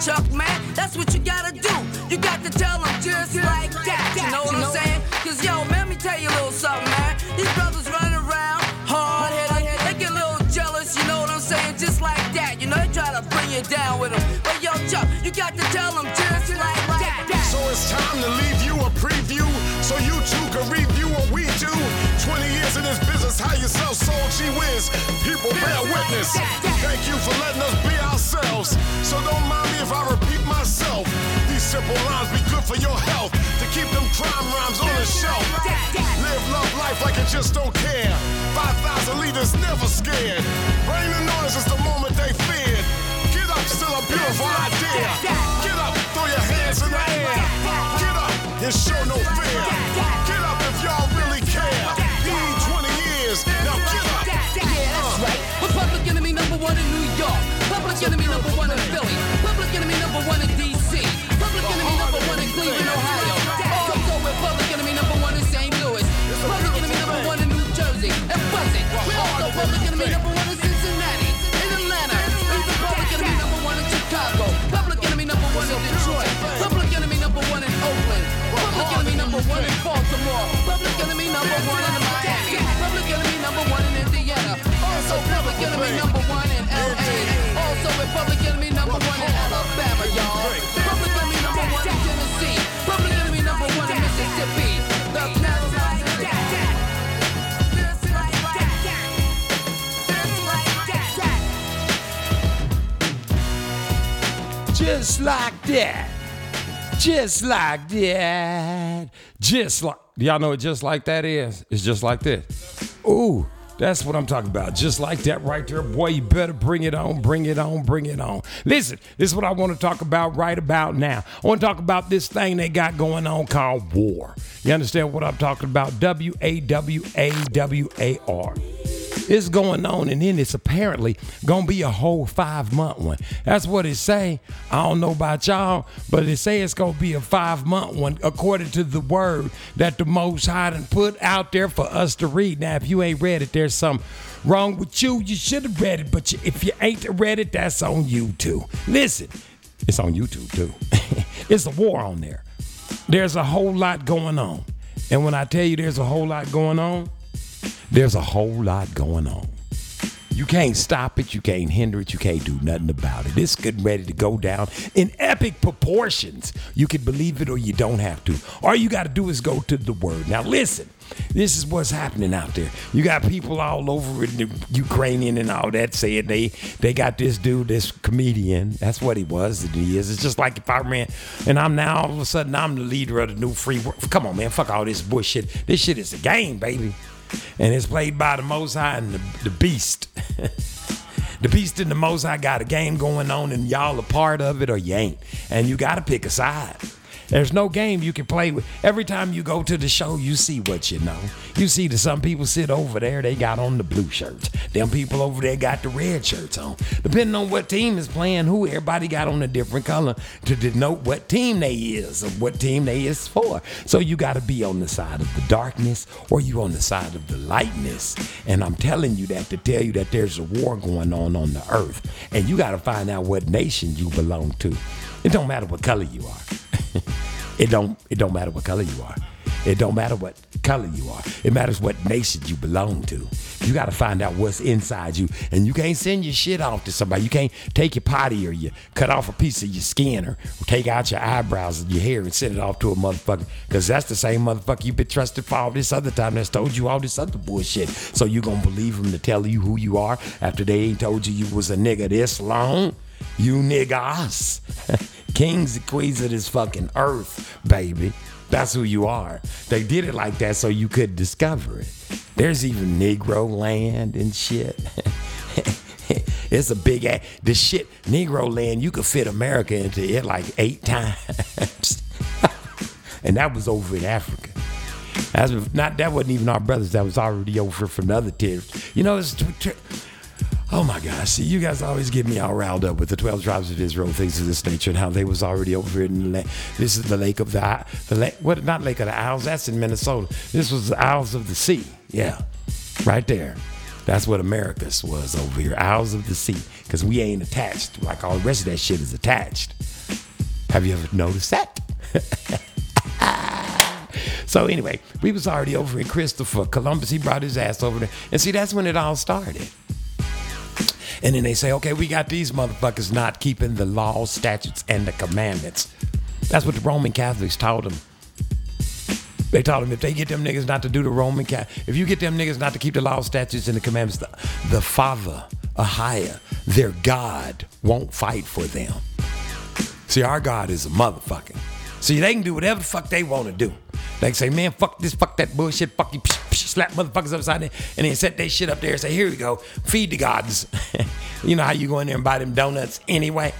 Chuck, man. That's what you gotta do. You got to tell them just like that. You know what I'm saying? Cause yo, man, let me tell you a little something, man. These brothers running around hard headed. They get a little jealous, you know what I'm saying? Just like that. You know, they try to bring you down with them. But yo, Chuck, you got to tell them just like that. So it's time to leave you a preview so you too can review what we do. 20 years in this business, how you sell soul, gee whiz. People bear witness. Thank you for letting us be ourselves. So don't mind me if I repeat myself. These simple lines be good for your health to keep them crime rhymes on the shelf. Live love life like you just don't care. 5,000 leaders never scared. Rain and noise is the moment they feared. Get up, still a beautiful idea. Get up, throw your hands in the air. Get up and show no enemy number one in Philly. Public enemy number one in D.C. Public enemy number one in Cleveland, Ohio. Also, we're public enemy number one in St. Louis. Public enemy number one in New Jersey. And Buzzing. We're also public enemy number one in Cincinnati. In Atlanta. Even public enemy number one in Chicago. Public enemy number one in Detroit. Public enemy number one in Oakland. Public enemy number one in Baltimore. Public enemy number one Public enemy number one in Alabama, y'all. Public enemy number one in Tennessee. Public enemy number one in Mississippi. The Just like that. Just like that. Just like like. Y'all know what just like that is? It's just like this. Ooh, that's what I'm talking about. Just like that right there. Boy, you better bring it on, bring it on, bring it on. Listen, this is what I want to talk about right about now. I want to talk about this thing they got going on called war. You understand what I'm talking about? W A W A W A R. It's going on, and then it's apparently gonna be a whole five month one. That's what it say. I don't know about y'all, but it say it's gonna be a five month one according to the word that the Most High done put out there for us to read. Now, if you ain't read it, there's something wrong with you. You should have read it, but you, if you ain't read it, that's on you too. Listen, it's on YouTube too. it's a war on there. There's a whole lot going on, and when I tell you there's a whole lot going on. There's a whole lot going on. You can't stop it. You can't hinder it. You can't do nothing about it. It's getting ready to go down in epic proportions. You can believe it or you don't have to. All you got to do is go to the word. Now, listen, this is what's happening out there. You got people all over in the Ukrainian and all that saying they they got this dude, this comedian. That's what he was and he is. It's just like if I ran and I'm now all of a sudden I'm the leader of the new free world. Come on, man, fuck all this bullshit. This shit is a game, baby and it's played by the Most High and the, the Beast. the Beast and the Most High got a game going on, and y'all a part of it or you ain't. And you got to pick a side. There's no game you can play with. Every time you go to the show, you see what you know. You see that some people sit over there, they got on the blue shirts. Them people over there got the red shirts on. Depending on what team is playing, who everybody got on a different color to denote what team they is or what team they is for. So you got to be on the side of the darkness or you on the side of the lightness. And I'm telling you that to tell you that there's a war going on on the earth, and you got to find out what nation you belong to. It don't matter what color you are. it don't it don't matter what color you are. It don't matter what color you are. It matters what nation you belong to. You got to find out what's inside you, and you can't send your shit off to somebody. You can't take your potty or you cut off a piece of your skin or take out your eyebrows and your hair and send it off to a motherfucker, because that's the same motherfucker you've been trusted for all this other time that's told you all this other bullshit. So you gonna believe him to tell you who you are after they ain't told you you was a nigga this long? You niggas. Kings and queens of this fucking earth, baby. That's who you are. They did it like that so you could discover it. There's even Negro land and shit. it's a big ass. The shit, Negro land, you could fit America into it like eight times. and that was over in Africa. That's not that wasn't even our brothers. That was already over from the other tiers. You know, it's Oh my gosh! See, you guys always get me all riled up with the twelve tribes of Israel, things of this nature, and how they was already over here in the la- this is the lake of the the lake. What? Not lake of the Isles. That's in Minnesota. This was the Isles of the Sea. Yeah, right there. That's what America's was over here. Isles of the Sea, because we ain't attached like all the rest of that shit is attached. Have you ever noticed that? So anyway, we was already over in Christopher Columbus. He brought his ass over there, and see that's when it all started. And then they say, okay, we got these motherfuckers not keeping the laws, statutes, and the commandments. That's what the Roman Catholics taught them. They taught them if they get them niggas not to do the Roman Catholic, if you get them niggas not to keep the laws, statutes, and the commandments, the, the Father, Ahia, their God, won't fight for them. See, our God is a motherfucking. See, they can do whatever the fuck they want to do. They can say, man, fuck this, fuck that bullshit, fuck you, psh, psh, slap motherfuckers upside down, and then set that shit up there and say, here we go, feed the gods. you know how you go in there and buy them donuts anyway?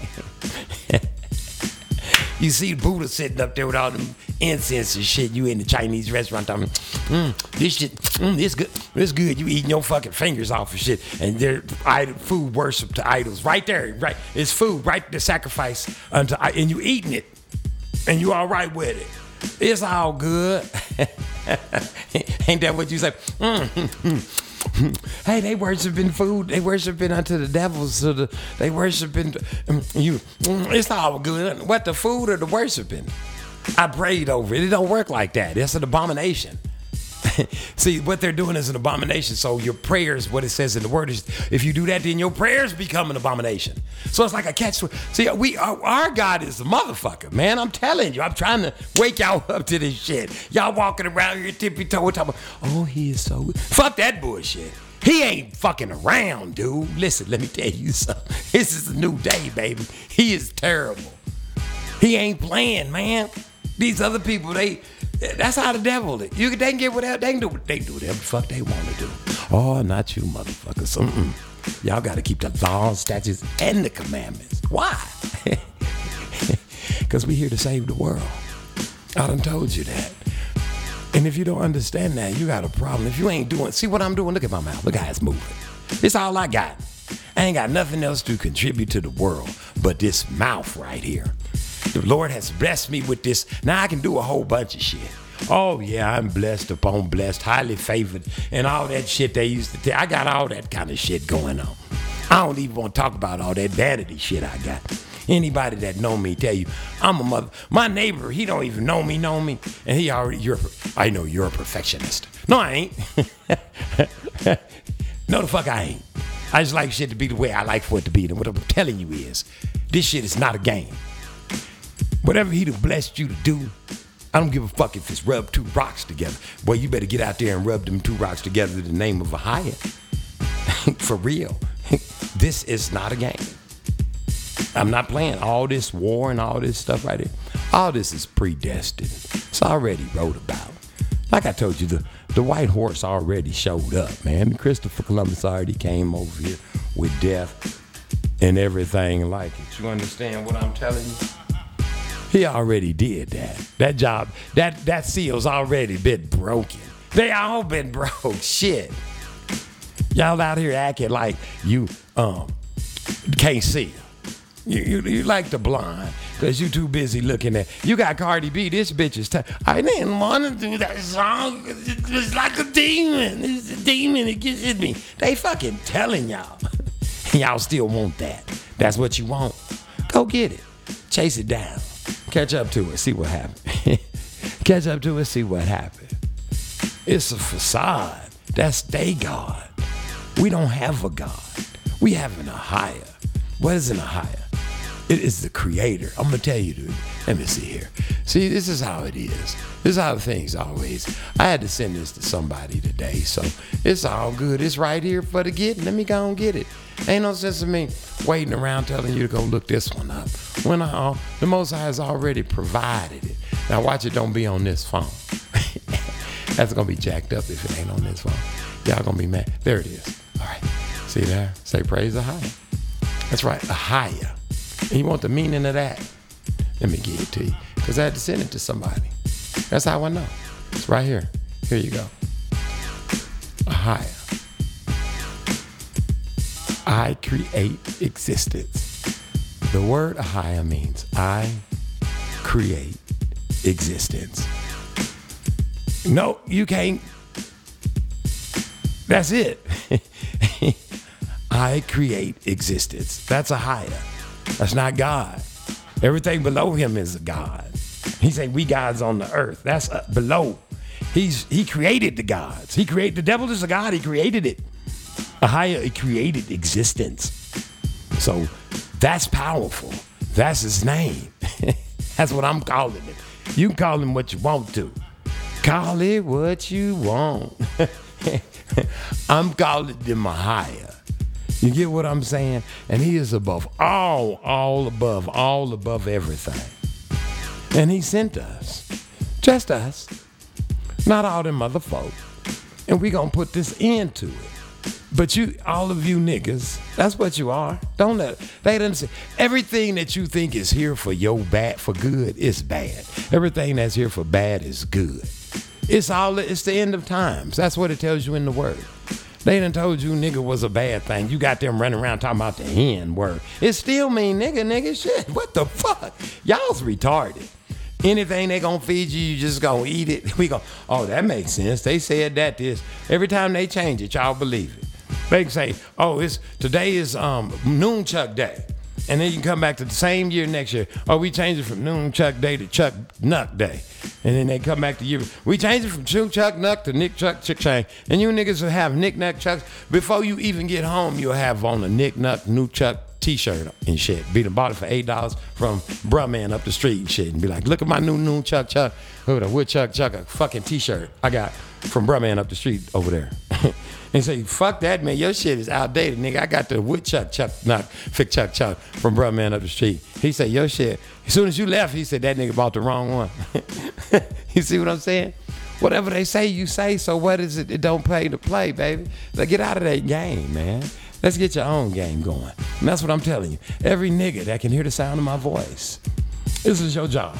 you see Buddha sitting up there with all them incense and shit. You in the Chinese restaurant talking, mm, this shit, mm, this good, this good. You eating your fucking fingers off and shit, and they're idol, food worship to idols right there, right? It's food, right? The sacrifice unto, and you eating it, and you all right with it. It's all good. Ain't that what you say? Mm, hey, they worshiping food. They worshiping unto the devils. So the, they worshiping um, you. Mm, It's all good. What the food or the worshiping? I prayed over it. It don't work like that. It's an abomination. See, what they're doing is an abomination. So your prayers, what it says in the word is, if you do that, then your prayers become an abomination. So it's like a catch. See, we our, God is a motherfucker, man. I'm telling you. I'm trying to wake y'all up to this shit. Y'all walking around here tippy toe talking, oh, he is so. Fuck that bullshit. He ain't fucking around, dude. Listen, let me tell you something. This is a new day, baby. He is terrible. He ain't playing, man. These other people, they that's how the devil is. You they can get whatever they can do. They do whatever the fuck they want to do. Oh, not you, motherfuckers. Mm-mm. Y'all got to keep the laws, statutes, and the commandments. Why? Because we're here to save the world. I done told you that. And if you don't understand that, you got a problem. If you ain't doing, see what I'm doing? Look at my mouth. Look how it's moving. It's all I got. I ain't got nothing else to contribute to the world but this mouth right here. The Lord has blessed me with this. Now I can do a whole bunch of shit. Oh yeah, I'm blessed upon blessed, highly favored, and all that shit they used to tell. I got all that kind of shit going on. I don't even want to talk about all that vanity shit I got. Anybody that know me tell you I'm a mother. My neighbor, he don't even know me, know me, and he already. You're. I know you're a perfectionist. No, I ain't. no, the fuck I ain't. I just like shit to be the way I like for it to be. And what I'm telling you is, this shit is not a game. Whatever he done blessed you to do, I don't give a fuck if it's rub two rocks together. Boy, you better get out there and rub them two rocks together in the name of Ahia. for real. this is not a game. I'm not playing all this war and all this stuff right here. All this is predestined. It's already wrote about. Like I told you, the, the white horse already showed up, man. Christopher Columbus already came over here with death and everything like it. You understand what I'm telling you? He already did that. That job, that that seal's already been broken. They all been broke. Shit. Y'all out here acting like you um can't see. You, you, you like the blind because you too busy looking at. You got Cardi B. This bitch is. T- I didn't want to do that song. It was like a demon. It's a demon. It gets in me. They fucking telling y'all. y'all still want that. That's what you want. Go get it. Chase it down. Catch up to it. See what happened. Catch up to it. See what happened. It's a facade. That's day God. We don't have a God. We have an Ahia. What is an Ahia? It is the creator. I'm gonna tell you, dude. Let me see here. See, this is how it is. This is how things always. I had to send this to somebody today, so it's all good. It's right here for the getting. Let me go and get it. Ain't no sense of me waiting around telling you to go look this one up. When I, the Most High has already provided it. Now watch it. Don't be on this phone. That's gonna be jacked up if it ain't on this phone. Y'all gonna be mad. There it is. All right. See there? Say praise the higher. That's right, Ahia. And you want the meaning of that? Let me give it to you. Because I had to send it to somebody. That's how I know. It's right here. Here you go. A. I create existence. The word ahaya means I create existence. No, you can't. That's it. I create existence. That's a. That's not God. Everything below him is a God. He said we gods on the earth. That's uh, below. He's he created the gods. He created the devil is a god. He created it. Ahia he created existence. So that's powerful. That's his name. that's what I'm calling him. You can call him what you want to. Call it what you want. I'm calling him Ahia. You get what I'm saying? And he is above all, all above, all above everything. And he sent us, just us, not all them other folk. And we gonna put this into it. But you, all of you niggas, that's what you are. Don't let they didn't say everything that you think is here for your bad for good is bad. Everything that's here for bad is good. It's all it's the end of times. That's what it tells you in the word. They done told you nigga was a bad thing. You got them running around talking about the N word. It still mean nigga, nigga shit. What the fuck? Y'all's retarded. Anything they gonna feed you, you just gonna eat it. We go, oh, that makes sense. They said that this. Every time they change it, y'all believe it. They can say, oh, it's today is um Noonchuck Day. And then you come back to the same year next year. Oh, we changed it from Noon Chuck Day to Chuck Nuck Day. And then they come back to you. We changed it from Chuck Chuck Nuck to Nick Chuck Chick Chang. And you niggas will have Nick Nuck Chucks. Before you even get home, you'll have on a Nick Nuck New Chuck t-shirt and shit. Be the bought it for eight dollars from Bruh Man up the street and shit. And be like, look at my new new Chuck Chuck. Who the woodchuck chuck chuck a fucking t-shirt I got from Bruh Man up the street over there. and say, fuck that man, your shit is outdated, nigga. I got the woodchuck chuck not Fick Chuck Chuck from Bruh Man up the street. He said, your shit. As soon as you left, he said that nigga bought the wrong one. you see what I'm saying? Whatever they say, you say. So what is it? It don't pay to play, baby. Like get out of that game, man. Let's get your own game going. And that's what I'm telling you. Every nigga that can hear the sound of my voice, this is your job.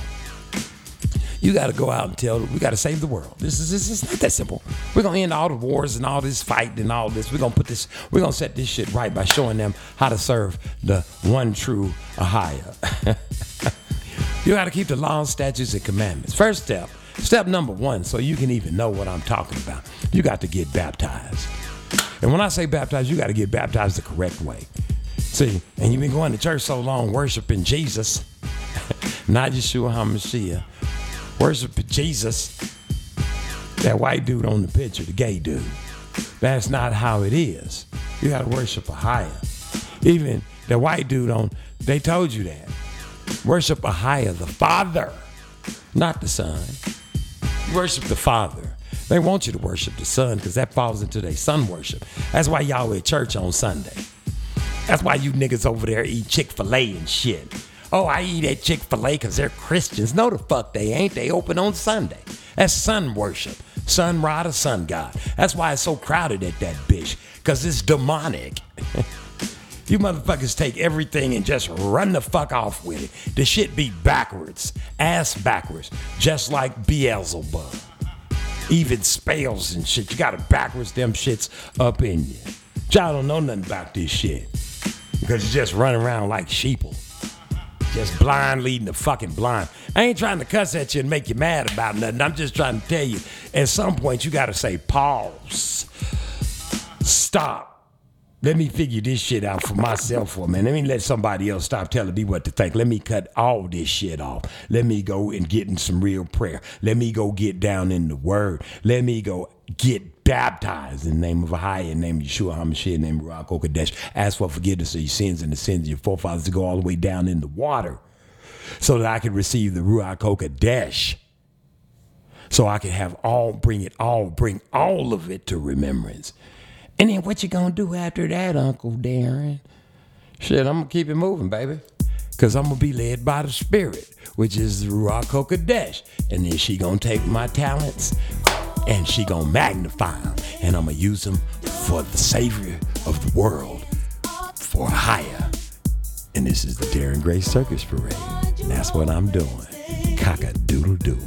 You got to go out and tell. Them we got to save the world. This is this is not that simple. We're gonna end all the wars and all this fight and all this. We're gonna put this. We're gonna set this shit right by showing them how to serve the one true Ahia. you got to keep the laws, statutes, and commandments. First step. Step number one, so you can even know what I'm talking about. You got to get baptized. And when I say baptized, you got to get baptized the correct way. See, and you've been going to church so long, worshiping Jesus, not Yeshua HaMashiach, worshiping Jesus. That white dude on the picture, the gay dude. That's not how it is. You gotta worship Ahia. Even the white dude on, they told you that. Worship Ahia, the Father, not the Son. Worship the Father. They want you to worship the Son because that falls into their Son worship. That's why y'all at church on Sunday. That's why you niggas over there eat Chick fil A and shit. Oh, I eat at Chick fil A because they're Christians. No, the fuck they ain't. They open on Sunday. That's sun worship. Sun rod or sun god. That's why it's so crowded at that bitch because it's demonic. you motherfuckers take everything and just run the fuck off with it. The shit be backwards, ass backwards, just like Beelzebub. Even spells and shit. You gotta backwards them shits up in you. Y'all don't know nothing about this shit because you just run around like sheeple. Just blind leading the fucking blind. I ain't trying to cuss at you and make you mad about nothing. I'm just trying to tell you, at some point you gotta say pause. Stop. Let me figure this shit out for myself for a minute. Let me let somebody else stop telling me what to think. Let me cut all this shit off. Let me go and get in some real prayer. Let me go get down in the word. Let me go get baptized in the name of in the name of Yeshua HaMashiach, name of Ruach Kodesh. Ask for forgiveness of your sins and the sins of your forefathers to go all the way down in the water so that I could receive the Ruach Kodesh. So I could have all, bring it all, bring all of it to remembrance. And then what you gonna do after that, Uncle Darren? Shit, I'm gonna keep it moving, baby. Cause I'm gonna be led by the Spirit, which is Ruach Kodesh. And then she gonna take my talents and she gonna magnify them. And I'm gonna use them for the Savior of the world, for higher. And this is the Darren Gray Circus Parade. And that's what I'm doing. Cock a doodle doo.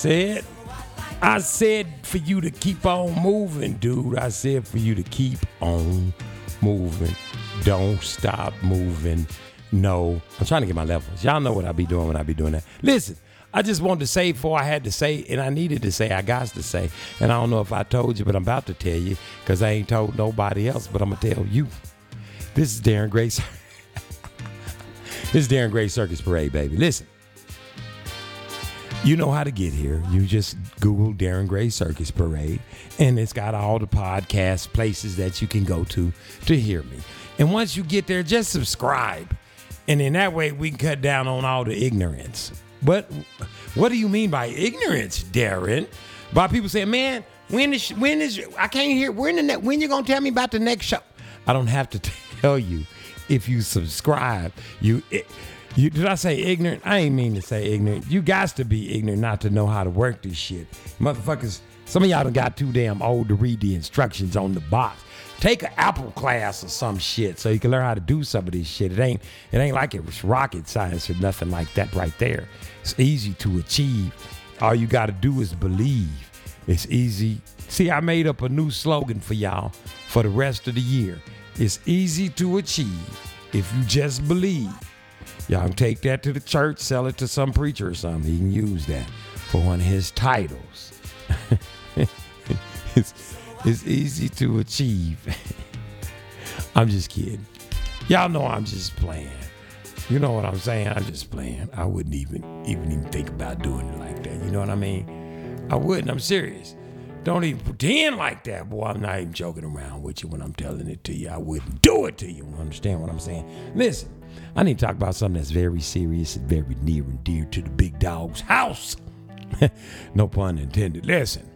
Said? I said for you to keep on moving, dude. I said for you to keep on moving. Don't stop moving. No. I'm trying to get my levels. Y'all know what I be doing when I be doing that. Listen, I just wanted to say before I had to say, and I needed to say, I got to say. And I don't know if I told you, but I'm about to tell you because I ain't told nobody else, but I'm going to tell you. This is Darren Grace. this is Darren Gray Circus Parade, baby. Listen. You know how to get here. You just Google Darren Gray Circus Parade, and it's got all the podcast places that you can go to to hear me. And once you get there, just subscribe. And in that way, we can cut down on all the ignorance. But what do you mean by ignorance, Darren? By people saying, man, when is, when is, I can't hear, when, the ne- when you going to tell me about the next show? I don't have to tell you if you subscribe. You, you did I say ignorant? I ain't mean to say ignorant. You guys to be ignorant not to know how to work this shit. Motherfuckers, some of y'all done got too damn old to read the instructions on the box. Take an Apple class or some shit so you can learn how to do some of this shit. It ain't it ain't like it was rocket science or nothing like that right there. It's easy to achieve. All you gotta do is believe. It's easy. See, I made up a new slogan for y'all for the rest of the year. It's easy to achieve if you just believe. Y'all can take that to the church, sell it to some preacher or something. He can use that for one of his titles. it's, it's easy to achieve. I'm just kidding. Y'all know I'm just playing. You know what I'm saying? I'm just playing. I wouldn't even even even think about doing it like that. You know what I mean? I wouldn't. I'm serious. Don't even pretend like that, boy. I'm not even joking around with you when I'm telling it to you. I wouldn't do it to you. Understand what I'm saying? Listen, I need to talk about something that's very serious and very near and dear to the big dog's house. no pun intended. Listen,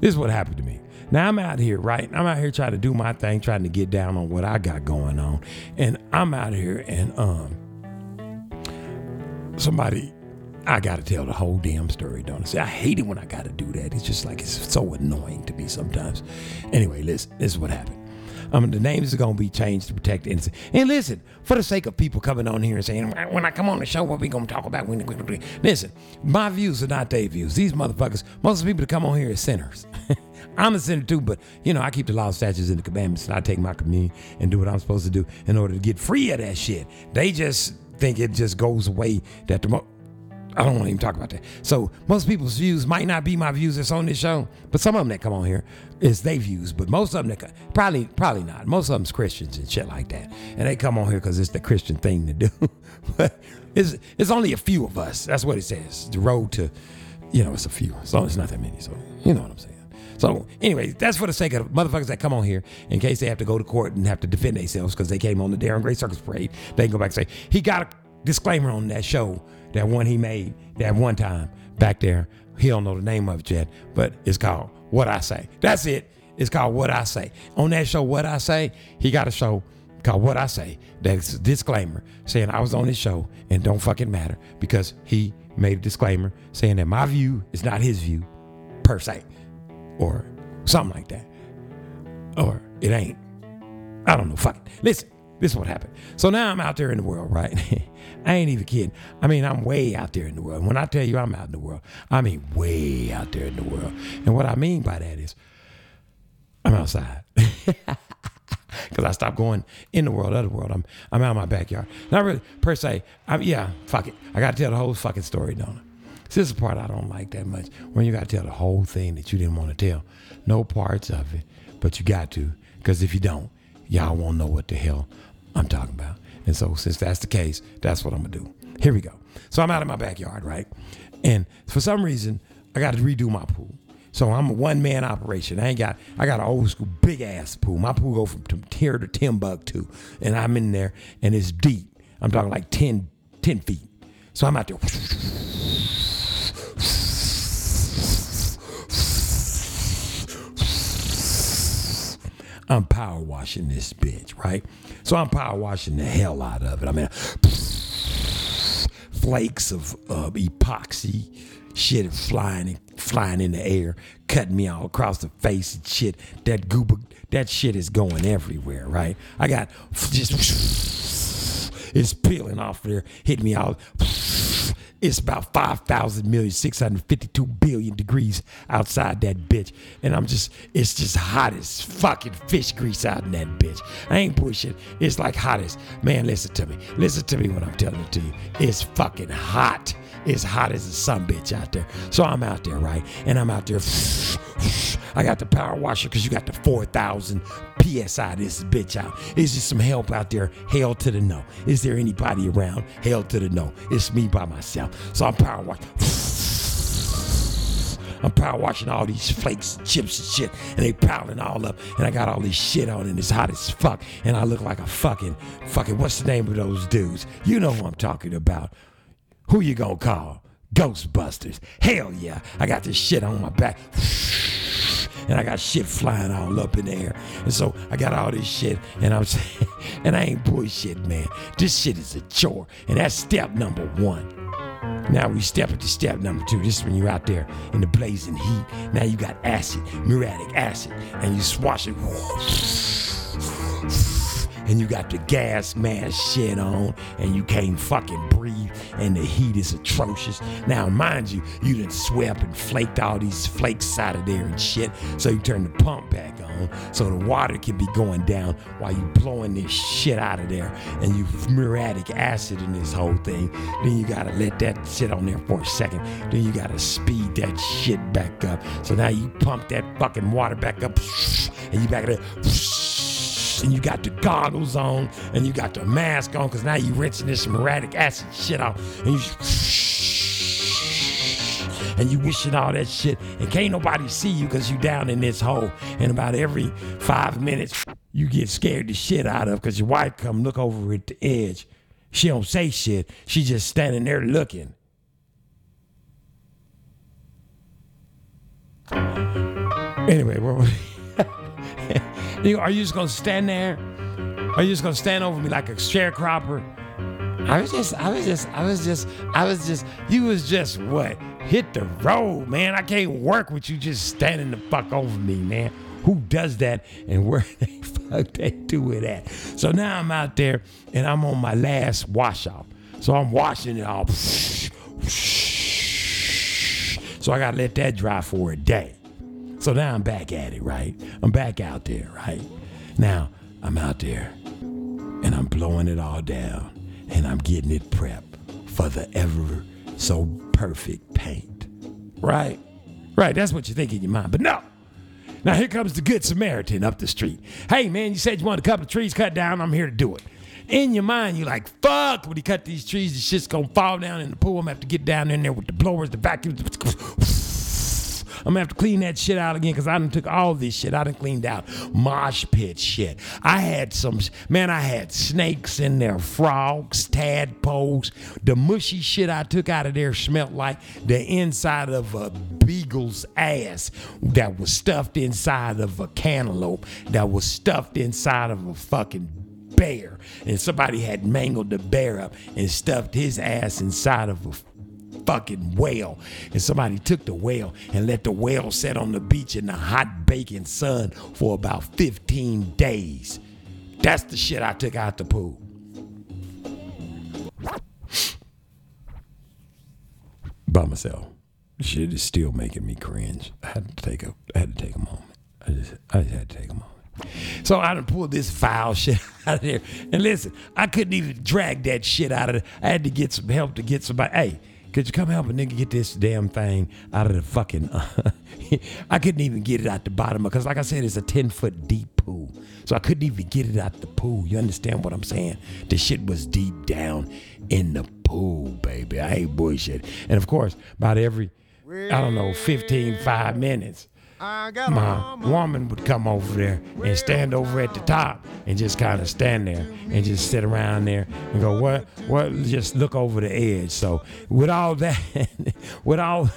this is what happened to me. Now I'm out here, right? I'm out here trying to do my thing, trying to get down on what I got going on. And I'm out here and um somebody I gotta tell the whole damn story, don't I? See, I hate it when I gotta do that. It's just like it's so annoying to me sometimes. Anyway, listen, this is what happened. Um, the names are gonna be changed to protect the innocent. And listen, for the sake of people coming on here and saying, when I come on the show, what we gonna talk about? Listen, my views are not their views. These motherfuckers, most of the people that come on here are sinners. I'm a sinner too, but you know, I keep the law, statutes, and the commandments, and I take my communion and do what I'm supposed to do in order to get free of that shit. They just think it just goes away that the I don't want to even talk about that. So most people's views might not be my views that's on this show, but some of them that come on here is they views. But most of them that co- probably probably not. Most of them's Christians and shit like that, and they come on here because it's the Christian thing to do. but it's it's only a few of us. That's what it says. The road to, you know, it's a few. So it's not that many. So you know what I'm saying. So anyway, that's for the sake of motherfuckers that come on here in case they have to go to court and have to defend themselves because they came on the Darren Gray Circus Parade. They can go back and say he got a disclaimer on that show, that one he made that one time back there. He don't know the name of it yet, but it's called What I Say. That's it. It's called What I Say. On that show, What I Say, he got a show called What I Say. That's a disclaimer saying I was on his show and don't fucking matter because he made a disclaimer saying that my view is not his view per se or something like that. Or it ain't. I don't know. Fuck it. Listen, this is what happened. So now I'm out there in the world, right? I ain't even kidding. I mean, I'm way out there in the world. When I tell you I'm out in the world, I mean way out there in the world. And what I mean by that is I'm outside. Because I stopped going in the world, other world. I'm I'm out in my backyard. Not really per se. I'm, yeah, fuck it. I gotta tell the whole fucking story, don't I? This is the part I don't like that much. When you gotta tell the whole thing that you didn't want to tell. No parts of it, but you got to. Because if you don't, y'all won't know what the hell I'm talking about. And so since that's the case, that's what I'm gonna do. Here we go. So I'm out in my backyard, right? And for some reason, I got to redo my pool. So I'm a one man operation. I ain't got I got an old school big ass pool. My pool go from here to Timbuktu, and I'm in there, and it's deep. I'm talking like 10, 10 feet. So I'm out there. I'm power washing this bitch, right? So I'm power washing the hell out of it. I mean, flakes of uh, epoxy shit flying flying in the air, cutting me all across the face and shit. That goober, that shit is going everywhere, right? I got just it's peeling off there, hitting me all. It's about 5,000 million, 652 billion degrees outside that bitch. And I'm just, it's just hot as fucking fish grease out in that bitch. I ain't pushing. It's like hot as, man, listen to me. Listen to me when I'm telling it to you. It's fucking hot. It's hot as a sun bitch out there. So I'm out there, right? And I'm out there. I got the power washer because you got the 4,000 PSI this bitch out. Is there some help out there? Hell to the no. Is there anybody around? Hell to the no. It's me by myself. So I'm power washing. I'm power washing all these flakes chips and shit, and they piling all up, and I got all this shit on, and it's hot as fuck, and I look like a fucking, fucking, what's the name of those dudes? You know who I'm talking about. Who you gonna call? Ghostbusters. Hell yeah. I got this shit on my back. And I got shit flying all up in the air. And so I got all this shit, and I'm saying, and I ain't bullshit, man. This shit is a chore. And that's step number one. Now we step into step number two. This is when you're out there in the blazing heat. Now you got acid, muriatic acid, and you swash it. And you got the gas mask shit on, and you can't fucking breathe, and the heat is atrocious. Now, mind you, you done swept and flaked all these flakes out of there and shit. So you turn the pump back on, so the water can be going down while you blowing this shit out of there, and you muriatic acid in this whole thing. Then you gotta let that shit on there for a second. Then you gotta speed that shit back up. So now you pump that fucking water back up, and you back it up and you got the goggles on and you got the mask on because now you're rinsing this muriatic acid shit off. And you and you wishing all that shit. And can't nobody see you because you down in this hole. And about every five minutes you get scared the shit out of because your wife come look over at the edge. She don't say shit. She just standing there looking. Anyway what You- Are you just gonna stand there? Are you just gonna stand over me like a sharecropper? I was just, I was just, I was just, I was just, you was just what? Hit the road, man. I can't work with you just standing the fuck over me, man. Who does that and where the fuck they do it at? So now I'm out there and I'm on my last wash off. So I'm washing it all. So I gotta let that dry for a day. So now I'm back at it, right? I'm back out there, right? Now I'm out there and I'm blowing it all down and I'm getting it prepped for the ever so perfect paint. Right? Right, that's what you think in your mind. But no. Now here comes the good Samaritan up the street. Hey man, you said you want a couple of trees cut down, I'm here to do it. In your mind, you're like, fuck, when he cut these trees, the shit's gonna fall down in the pool. I'm gonna have to get down in there with the blowers, the vacuums. I'm gonna have to clean that shit out again because I done took all this shit. I done cleaned out mosh pit shit. I had some, man, I had snakes in there, frogs, tadpoles. The mushy shit I took out of there smelled like the inside of a beagle's ass that was stuffed inside of a cantaloupe, that was stuffed inside of a fucking bear. And somebody had mangled the bear up and stuffed his ass inside of a fucking whale. And somebody took the whale and let the whale sit on the beach in the hot baking sun for about 15 days. That's the shit I took out the pool. By myself. Shit is still making me cringe. I had to take a I had to take a moment. I just I just had to take a moment. So I done pulled this foul shit out of there. And listen, I couldn't even drag that shit out of it. I had to get some help to get somebody. Hey, could you come help a nigga get this damn thing out of the fucking. I couldn't even get it out the bottom because, like I said, it's a 10 foot deep pool. So I couldn't even get it out the pool. You understand what I'm saying? The shit was deep down in the pool, baby. I ain't bullshit. And of course, about every, I don't know, 15, five minutes, my woman would come over there and stand over at the top and just kind of stand there and just sit around there and go, what, what, just look over the edge. So with all that, with all,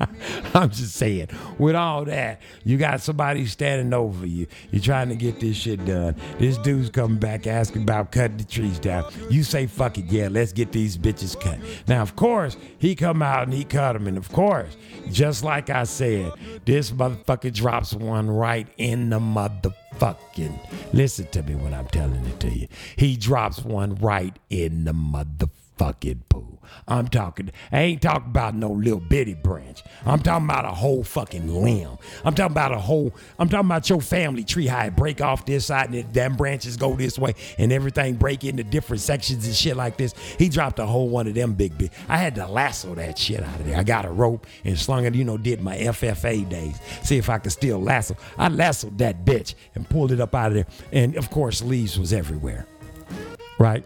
I'm just saying, with all that, you got somebody standing over you. You're trying to get this shit done. This dude's coming back asking about cutting the trees down. You say, fuck it, yeah, let's get these bitches cut. Now, of course, he come out and he cut them. And of course, just like I said, this motherfucker drops one right in the motherfucking. Listen to me when I'm telling it to you. He drops one right in the motherfucking poo. I'm talking, I ain't talking about no little bitty branch. I'm talking about a whole fucking limb. I'm talking about a whole, I'm talking about your family tree, how it break off this side and them branches go this way and everything break into different sections and shit like this. He dropped a whole one of them big, big. I had to lasso that shit out of there. I got a rope and slung it, you know, did my FFA days. See if I could still lasso. I lassoed that bitch and pulled it up out of there. And of course, leaves was everywhere. Right?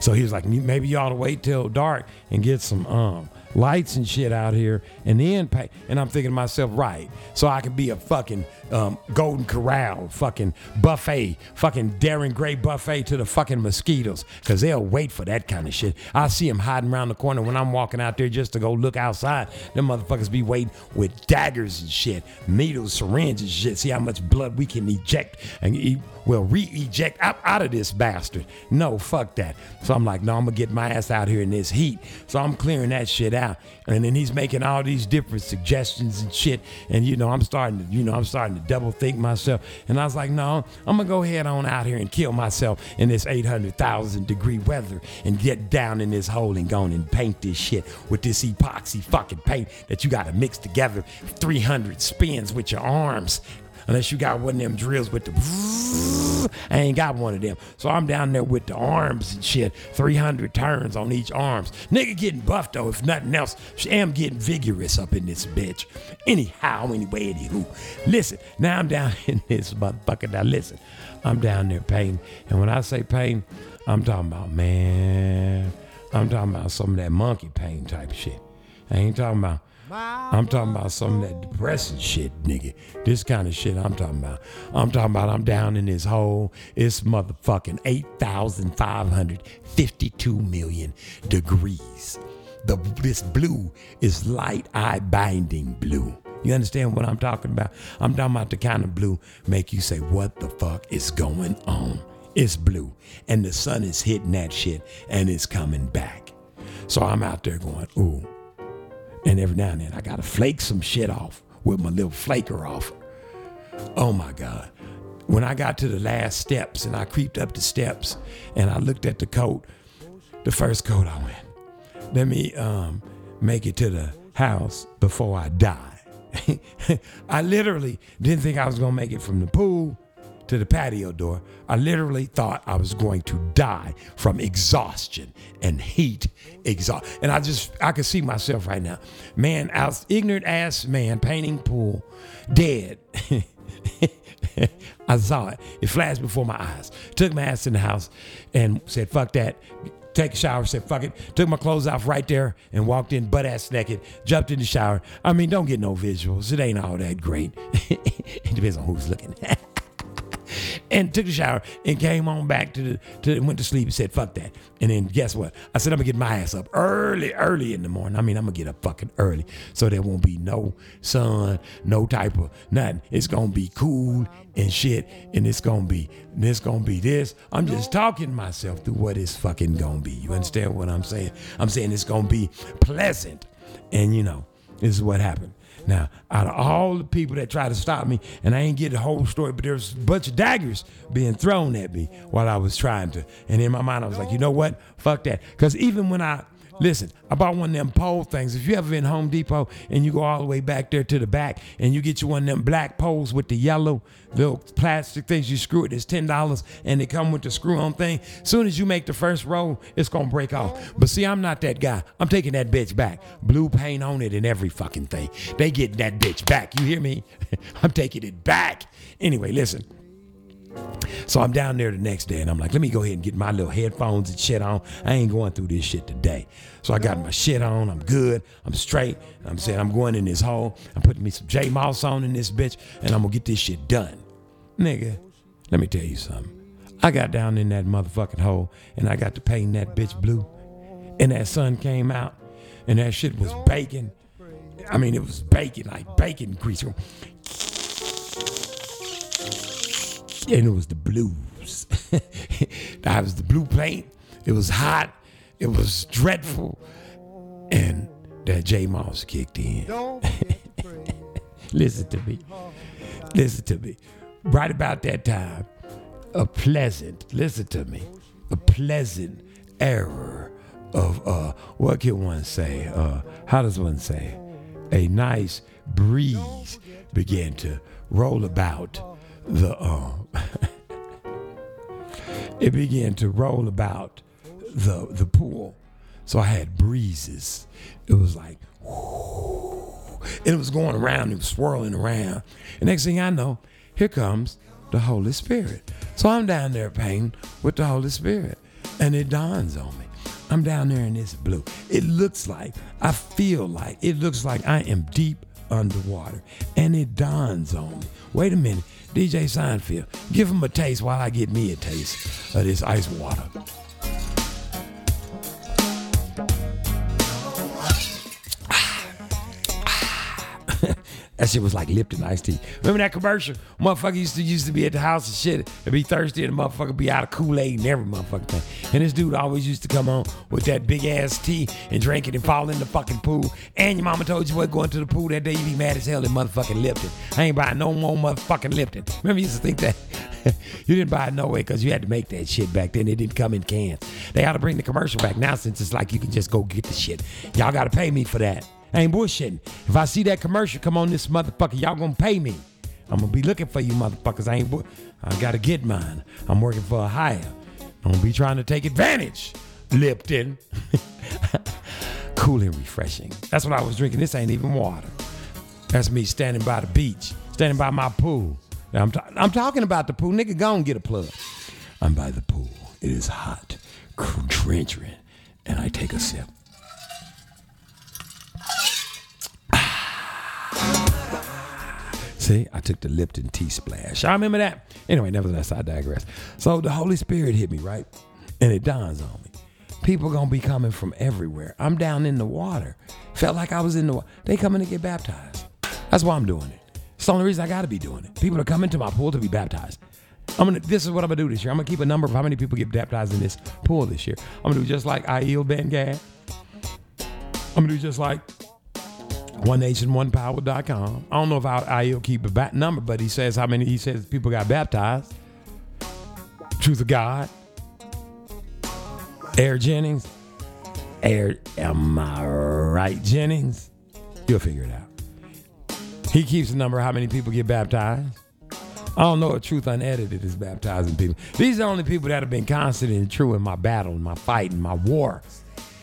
So he was like, maybe you ought to wait till dark and get some um lights and shit out here and then pay. And I'm thinking to myself, right, so I can be a fucking um, Golden Corral, fucking buffet, fucking Darren Gray buffet to the fucking mosquitoes, because they'll wait for that kind of shit. I see them hiding around the corner when I'm walking out there just to go look outside. Them motherfuckers be waiting with daggers and shit, needles, syringes, and shit. See how much blood we can eject and e- well re-eject out, out of this bastard. No, fuck that. So I'm like, no, I'm gonna get my ass out here in this heat. So I'm clearing that shit out. And then he's making all these different suggestions and shit. And you know, I'm starting to, you know, I'm starting to double think myself. And I was like, no, I'm gonna go head on out here and kill myself in this 800,000 degree weather and get down in this hole and go and paint this shit with this epoxy fucking paint that you gotta mix together 300 spins with your arms. Unless you got one of them drills with the. I ain't got one of them. So I'm down there with the arms and shit. 300 turns on each arms. Nigga getting buffed though, if nothing else. I am getting vigorous up in this bitch. Anyhow, anyway, anywho. Listen, now I'm down in this motherfucker. Now listen, I'm down there painting. And when I say painting, I'm talking about, man, I'm talking about some of that monkey pain type shit. I ain't talking about I'm talking about some of that depressing shit, nigga. This kind of shit I'm talking about. I'm talking about I'm down in this hole. It's motherfucking 8,552 million degrees. The this blue is light eye binding blue. You understand what I'm talking about? I'm talking about the kind of blue make you say, what the fuck is going on? It's blue. And the sun is hitting that shit and it's coming back. So I'm out there going, ooh. And every now and then I gotta flake some shit off with my little flaker off. Oh my God. When I got to the last steps and I creeped up the steps and I looked at the coat, the first coat I went, let me um, make it to the house before I die. I literally didn't think I was gonna make it from the pool to the patio door. I literally thought I was going to die from exhaustion and heat exhaust. And I just I could see myself right now. Man, I was ignorant ass man painting pool, dead. I saw it. It flashed before my eyes. Took my ass in the house and said, fuck that. Take a shower, said, fuck it. Took my clothes off right there and walked in butt ass naked, jumped in the shower. I mean, don't get no visuals. It ain't all that great. it depends on who's looking. And took a shower and came on back to the to went to sleep and said fuck that. And then guess what? I said i'm gonna get my ass up early early in the morning. I mean i'm gonna get up fucking early so there won't be no sun no type of nothing. It's gonna be cool and shit and it's gonna be it's gonna be this. I'm just talking myself through what it's fucking gonna be. You understand what i'm saying? I'm saying it's gonna be pleasant. And you know this is what happened now, out of all the people that tried to stop me, and I ain't get the whole story, but there's a bunch of daggers being thrown at me while I was trying to. And in my mind, I was like, you know what? Fuck that. Because even when I Listen, I bought one of them pole things. If you ever in Home Depot and you go all the way back there to the back and you get you one of them black poles with the yellow little plastic things, you screw it, it's ten dollars and they come with the screw on thing. Soon as you make the first roll, it's gonna break off. But see, I'm not that guy. I'm taking that bitch back. Blue paint on it and every fucking thing. They getting that bitch back. You hear me? I'm taking it back. Anyway, listen. So I'm down there the next day and I'm like, let me go ahead and get my little headphones and shit on. I ain't going through this shit today. So I got my shit on. I'm good. I'm straight. I'm saying I'm going in this hole. I'm putting me some J Moss on in this bitch and I'm gonna get this shit done. Nigga, let me tell you something. I got down in that motherfucking hole and I got to paint that bitch blue. And that sun came out and that shit was baking. I mean, it was bacon, like bacon grease. And it was the blues. that was the blue paint. It was hot. It was dreadful. And that J Moss kicked in. Listen to me. Listen to me. Right about that time, a pleasant, listen to me, a pleasant error of, uh, what can one say? Uh, how does one say? A nice breeze began to roll about the, um, it began to roll about the, the pool. So I had breezes. It was like, and it was going around, it was swirling around. And next thing I know, here comes the Holy Spirit. So I'm down there painting with the Holy Spirit. And it dawns on me. I'm down there in this blue. It looks like, I feel like, it looks like I am deep underwater. And it dawns on me. Wait a minute, DJ Seinfeld, give him a taste while I get me a taste of this ice water. That shit was like Lipton iced tea. Remember that commercial? Motherfucker used to used to be at the house and shit and be thirsty and the motherfucker be out of Kool-Aid and every motherfucking thing. And this dude always used to come on with that big ass tea and drink it and fall in the fucking pool. And your mama told you what going to the pool that day you be mad as hell in motherfucking Lipton. I ain't buying no more motherfucking Lipton. Remember you used to think that? you didn't buy it no way because you had to make that shit back then. It didn't come in cans. They ought to bring the commercial back now since it's like you can just go get the shit. Y'all got to pay me for that. Ain't bullshitting. If I see that commercial come on this motherfucker, y'all gonna pay me. I'm gonna be looking for you motherfuckers. I ain't I gotta get mine. I'm working for a hire. I'm gonna be trying to take advantage. Lipton. cool and refreshing. That's what I was drinking. This ain't even water. That's me standing by the beach, standing by my pool. I'm, ta- I'm talking about the pool. Nigga, go and get a plug. I'm by the pool. It is hot, drenching, and I take a sip. See, I took the Lipton tea splash. I remember that. Anyway, nevertheless, I digress. So the Holy Spirit hit me, right? And it dawns on me. People gonna be coming from everywhere. I'm down in the water. Felt like I was in the water. They coming to get baptized. That's why I'm doing it. It's the only reason I gotta be doing it. People are coming to my pool to be baptized. I'm gonna this is what I'm gonna do this year. I'm gonna keep a number of how many people get baptized in this pool this year. I'm gonna do just like Aiel Ben Gad. I'm gonna do just like one nation, one power.com. I don't know if I, I'll keep a bat number, but he says how many he says people got baptized. Truth of God. Air Jennings. Air, am I right, Jennings? You'll figure it out. He keeps the number how many people get baptized. I don't know if Truth Unedited is baptizing people. These are the only people that have been constant and true in my battle, in my fight, in my war,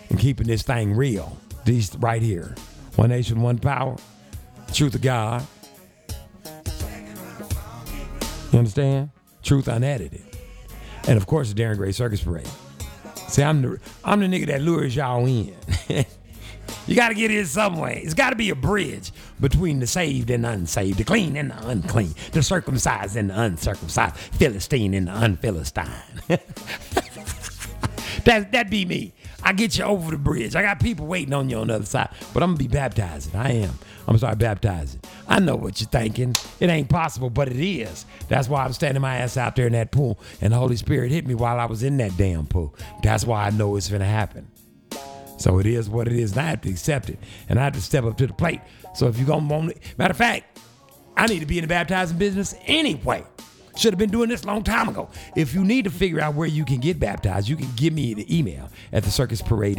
and keeping this thing real. These right here. One nation, one power. Truth of God. You understand? Truth unedited. And of course, the Darren Gray Circus Parade. See, I'm the I'm the nigga that lures y'all in. you got to get in some way. It's got to be a bridge between the saved and the unsaved, the clean and the unclean, the circumcised and the uncircumcised, Philistine and the unphilistine. that that be me. I get you over the bridge. I got people waiting on you on the other side, but I'm gonna be baptizing. I am. I'm start baptizing. I know what you're thinking. It ain't possible, but it is. That's why I'm standing my ass out there in that pool, and the Holy Spirit hit me while I was in that damn pool. That's why I know it's gonna happen. So it is what it is, and I have to accept it, and I have to step up to the plate. So if you're gonna want it, matter of fact, I need to be in the baptizing business anyway. Should have been doing this long time ago. If you need to figure out where you can get baptized, you can give me the email at the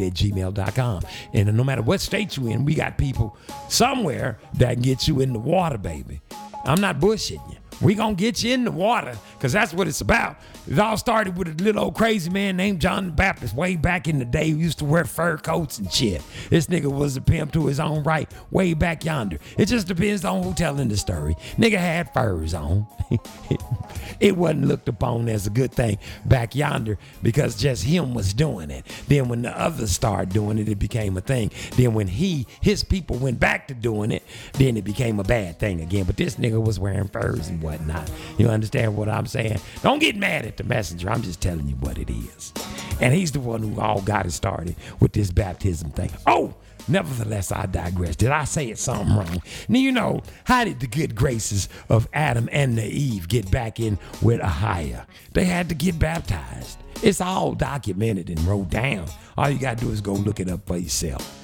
at gmail.com. And no matter what state you're in, we got people somewhere that can get you in the water, baby. I'm not bullshitting you. We gonna get you in the water, cause that's what it's about. It all started with a little old crazy man named John the Baptist way back in the day who used to wear fur coats and shit. This nigga was a pimp to his own right, way back yonder. It just depends on who telling the story. Nigga had furs on. it wasn't looked upon as a good thing back yonder because just him was doing it. Then when the others started doing it, it became a thing. Then when he, his people went back to doing it, then it became a bad thing again. But this nigga was wearing furs and whatnot. You understand what I'm saying? Don't get mad at the messenger. I'm just telling you what it is. And he's the one who all got it started with this baptism thing. Oh, nevertheless, I digress. Did I say it something wrong? Now, you know, how did the good graces of Adam and Eve get back in with Ahia? They had to get baptized. It's all documented and wrote down. All you got to do is go look it up for yourself.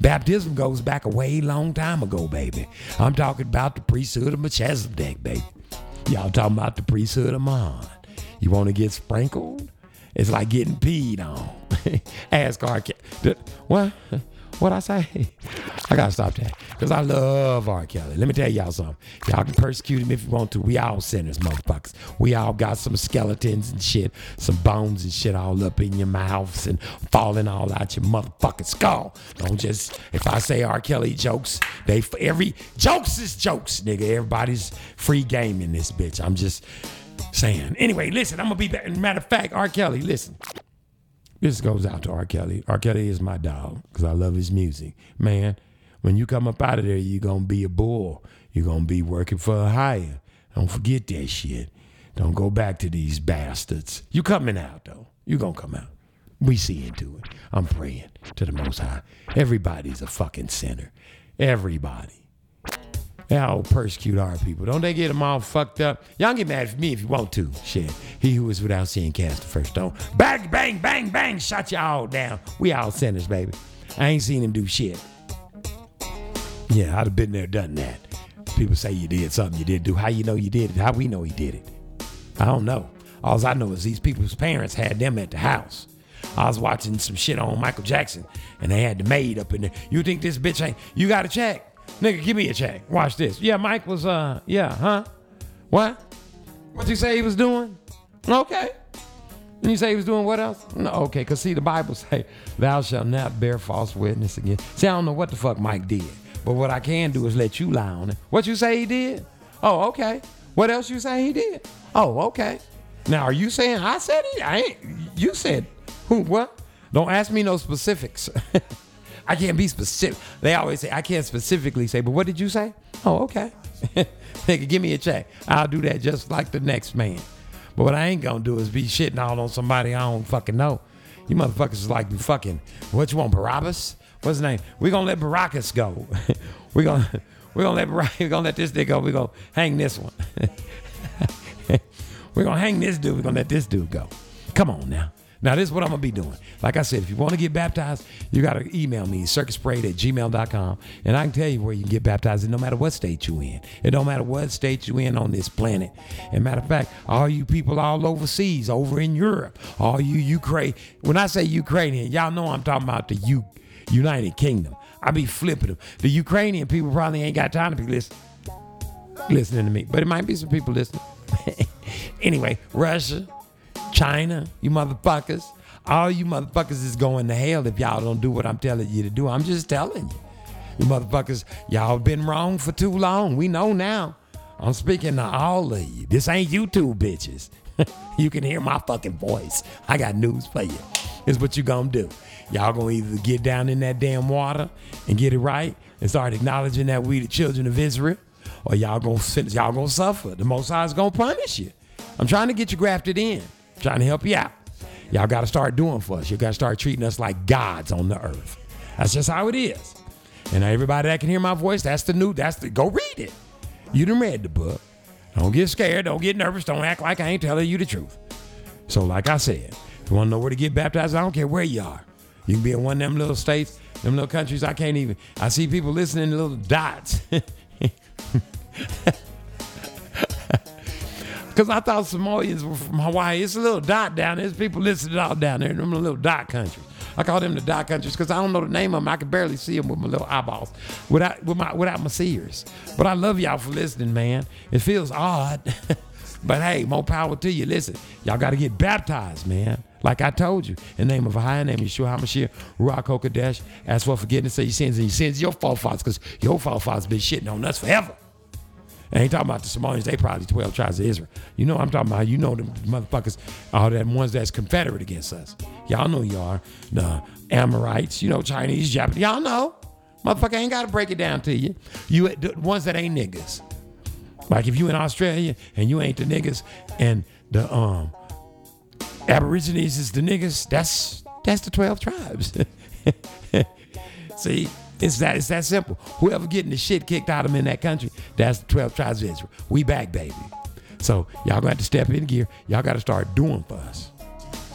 Baptism goes back a way long time ago, baby. I'm talking about the priesthood of Melchizedek, baby. Y'all talking about the priesthood of Mon. You want to get sprinkled? It's like getting peed on. Ask R. Kelly. What? What I say? I gotta stop that because I love R. Kelly. Let me tell y'all something. Y'all can persecute him if you want to. We all sinners, motherfuckers. We all got some skeletons and shit, some bones and shit all up in your mouths and falling all out your motherfucking skull. Don't just if I say R. Kelly jokes, they every jokes is jokes, nigga. Everybody's free game in this bitch. I'm just saying. Anyway, listen. I'm gonna be back. Matter of fact, R. Kelly, listen. This goes out to R. Kelly. R. Kelly is my dog because I love his music. Man, when you come up out of there, you're going to be a bull. You're going to be working for a hire. Don't forget that shit. Don't go back to these bastards. You coming out, though. You going to come out. We see into it. I'm praying to the Most High. Everybody's a fucking sinner. Everybody. Y'all persecute our people. Don't they get them all fucked up? Y'all get mad at me if you want to. Shit. He who is without sin cast the first stone. Bang, bang, bang, bang. Shot y'all down. We all sinners, baby. I ain't seen him do shit. Yeah, I'd have been there, done that. People say you did something you didn't do. How you know you did it? How we know he did it? I don't know. All I know is these people's parents had them at the house. I was watching some shit on Michael Jackson, and they had the maid up in there. You think this bitch ain't? You got to check, nigga? Give me a check. Watch this. Yeah, Mike was. Uh, yeah, huh? What? What you say he was doing? Okay. And you say he was doing what else? No, okay, because see, the Bible say, thou shalt not bear false witness again. See, I don't know what the fuck Mike did, but what I can do is let you lie on it. What you say he did? Oh, okay. What else you say he did? Oh, okay. Now, are you saying I said it? I ain't. You said who? What? Don't ask me no specifics. I can't be specific. They always say I can't specifically say, but what did you say? Oh, okay. Nigga, give me a check. I'll do that just like the next man. But what I ain't gonna do is be shitting all on somebody I don't fucking know. You motherfuckers is like fucking what you want, Barabbas? What's his name? We gonna let Barabbas go. we gonna we gonna let Bar- we gonna let this dude go. We gonna hang this one. We're gonna hang this dude. We're gonna let this dude go. Come on now. Now, this is what I'm gonna be doing. Like I said, if you want to get baptized, you gotta email me, circusparade at gmail.com, and I can tell you where you can get baptized no matter what state you're in. It don't matter what state you're in on this planet. And matter of fact, all you people all overseas, over in Europe, all you Ukraine. When I say Ukrainian, y'all know I'm talking about the U United Kingdom. I be flipping them. The Ukrainian people probably ain't got time to be listening listening to me, but it might be some people listening. anyway, Russia, China, you motherfuckers, all you motherfuckers is going to hell if y'all don't do what I'm telling you to do. I'm just telling you. You motherfuckers, y'all been wrong for too long. We know now. I'm speaking to all of you. This ain't YouTube bitches. you can hear my fucking voice. I got news for you. It's what you gonna do. Y'all gonna either get down in that damn water and get it right and start acknowledging that we the children of Israel, or y'all gonna y'all gonna suffer. The Most High is gonna punish you. I'm trying to get you grafted in. Trying to help you out. Y'all got to start doing for us. You got to start treating us like gods on the earth. That's just how it is. And everybody that can hear my voice, that's the new. That's the go read it. You done read the book. Don't get scared. Don't get nervous. Don't act like I ain't telling you the truth. So, like I said, if you want to know where to get baptized, I don't care where you are. You can be in one of them little states, them little countries. I can't even. I see people listening to little dots. Because I thought Samoans were from Hawaii. It's a little dot down there. There's people listening all down there. Them little dot countries. I call them the dot countries because I don't know the name of them. I can barely see them with my little eyeballs, without with my without my seers. But I love y'all for listening, man. It feels odd, but hey, more power to you. Listen, y'all got to get baptized, man. Like I told you, in the name of a high name, Yeshua HaMashiach, Ruach HaKodesh, ask for forgiveness of your sins and your sins, your forefathers, because your forefathers been shitting on us forever. I ain't talking about the Somalians. They probably 12 tribes of Israel. You know I'm talking about. You know the motherfuckers, all them ones that's confederate against us. Y'all know you are. The Amorites, you know, Chinese, Japanese. Y'all know. Motherfucker ain't got to break it down to you. You the ones that ain't niggas. Like if you in Australia and you ain't the niggas and the um Aborigines is the niggas. That's that's the twelve tribes. See, it's that it's that simple. Whoever getting the shit kicked out of them in that country, that's the twelve tribes of Israel. We back, baby. So y'all gonna have to step in gear. Y'all got to start doing for us.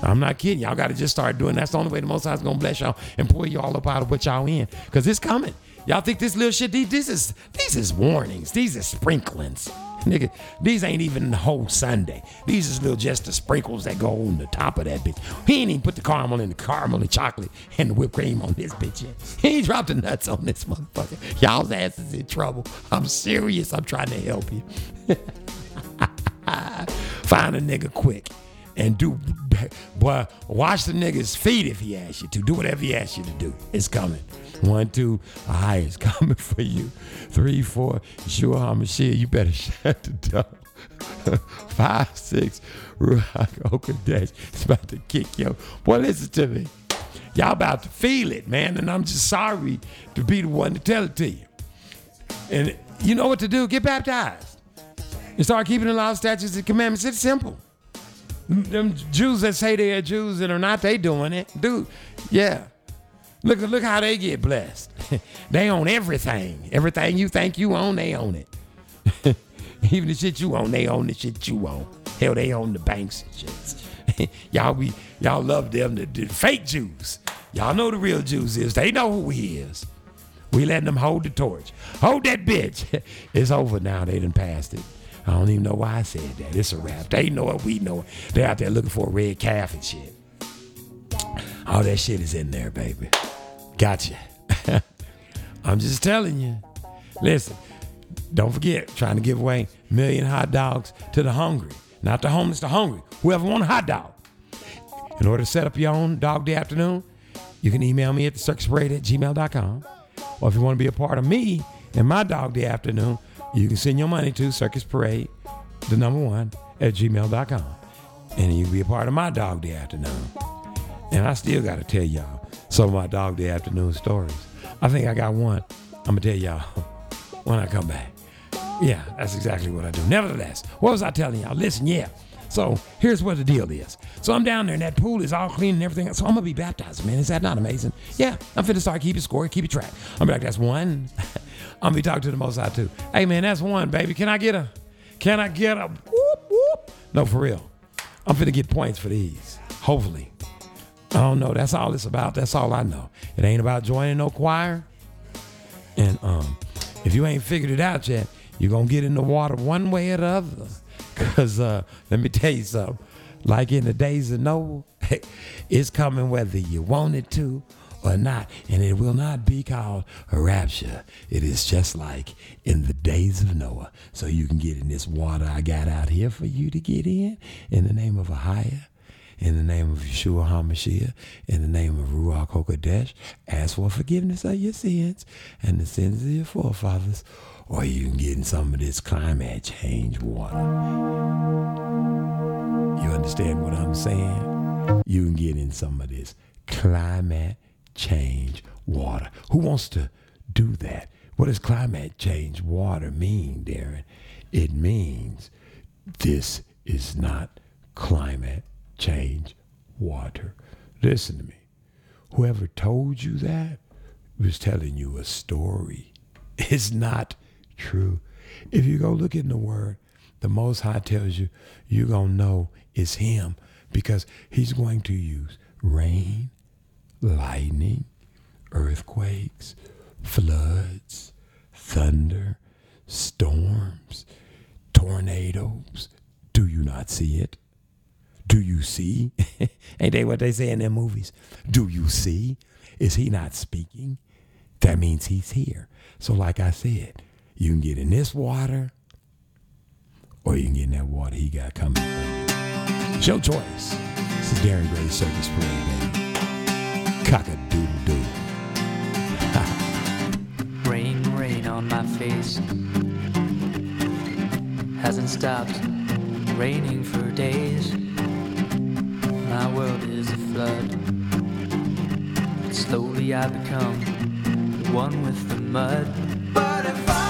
I'm not kidding. Y'all got to just start doing. That's the only way the Most High's gonna bless y'all and pull y'all up out of what y'all in, cause it's coming. Y'all think this little shit? This is these is warnings. These are sprinklings. Nigga, these ain't even the whole Sunday. These is little just the sprinkles that go on the top of that bitch. He ain't even put the caramel and the caramel and chocolate and the whipped cream on this bitch yet. He ain't dropped the nuts on this motherfucker. Y'all's ass is in trouble. I'm serious. I'm trying to help you. Find a nigga quick and do, boy, wash the nigga's feet if he asks you to. Do whatever he asks you to do. It's coming. One, two, high is coming for you. Three, four, sure, Hamashiach, you better shut the door. Five, six, Ruach HaKodesh. It's about to kick yo. Boy, listen to me. Y'all about to feel it, man, and I'm just sorry to be the one to tell it to you. And you know what to do? Get baptized and start keeping the law, of statutes, and commandments. It's simple. Them Jews that say they're Jews and are not, they doing it. Dude, yeah. Look, look how they get blessed. they own everything. Everything you think you own, they own it. Even the shit you own, they own the shit you own. Hell, they own the banks and shit. y'all be y'all love them the, the fake Jews. Y'all know the real Jews is. They know who he is. We letting them hold the torch. Hold that bitch. it's over now. They done passed it. I don't even know why I said that. It's a wrap. They know it. We know it. They're out there looking for a red calf and shit. All that shit is in there, baby. Gotcha. I'm just telling you. Listen, don't forget, trying to give away million hot dogs to the hungry. Not the homeless, the hungry. Whoever want a hot dog. In order to set up your own dog day afternoon, you can email me at the circus parade at gmail.com. Or if you want to be a part of me and my dog day afternoon, you can send your money to circus parade, the number one, at gmail.com. And you can be a part of my dog day afternoon. And I still got to tell y'all some of my dog day afternoon stories. I think I got one. I'm to tell y'all when I come back. Yeah, that's exactly what I do. Nevertheless, what was I telling y'all? Listen, yeah. So here's what the deal is. So I'm down there and that pool is all clean and everything. So I'm gonna be baptized, man. Is that not amazing? Yeah, I'm finna start keeping score, keep it track. I'm be like, that's one. I'm gonna be talking to the most high too. Hey man, that's one, baby. Can I get a can I get a whoop whoop? No, for real. I'm finna get points for these. Hopefully. I don't know. That's all it's about. That's all I know. It ain't about joining no choir. And um, if you ain't figured it out yet, you're gonna get in the water one way or the other. Cause uh, let me tell you something. Like in the days of Noah, it's coming whether you want it to or not, and it will not be called a rapture. It is just like in the days of Noah. So you can get in this water I got out here for you to get in, in the name of Ahia, in the name of Yeshua HaMashiach, in the name of Ruach HaKodesh, ask for forgiveness of your sins and the sins of your forefathers, or you can get in some of this climate change water. You understand what I'm saying? You can get in some of this climate change water. Who wants to do that? What does climate change water mean, Darren? It means this is not climate change water. Listen to me. Whoever told you that was telling you a story. It's not true. If you go look in the word, the Most High tells you, you're going to know it's Him because He's going to use rain, lightning, earthquakes, floods, thunder, storms, tornadoes. Do you not see it? Do you see? Ain't they what they say in their movies? Do you see? Is he not speaking? That means he's here. So, like I said, you can get in this water or you can get in that water he got coming. It's your choice. This is Darren Gray Circus Parade, baby. Cock a doodle doo. Rain, rain on my face. Hasn't stopped raining for days. My world is a flood. But slowly I become one with the mud. But if I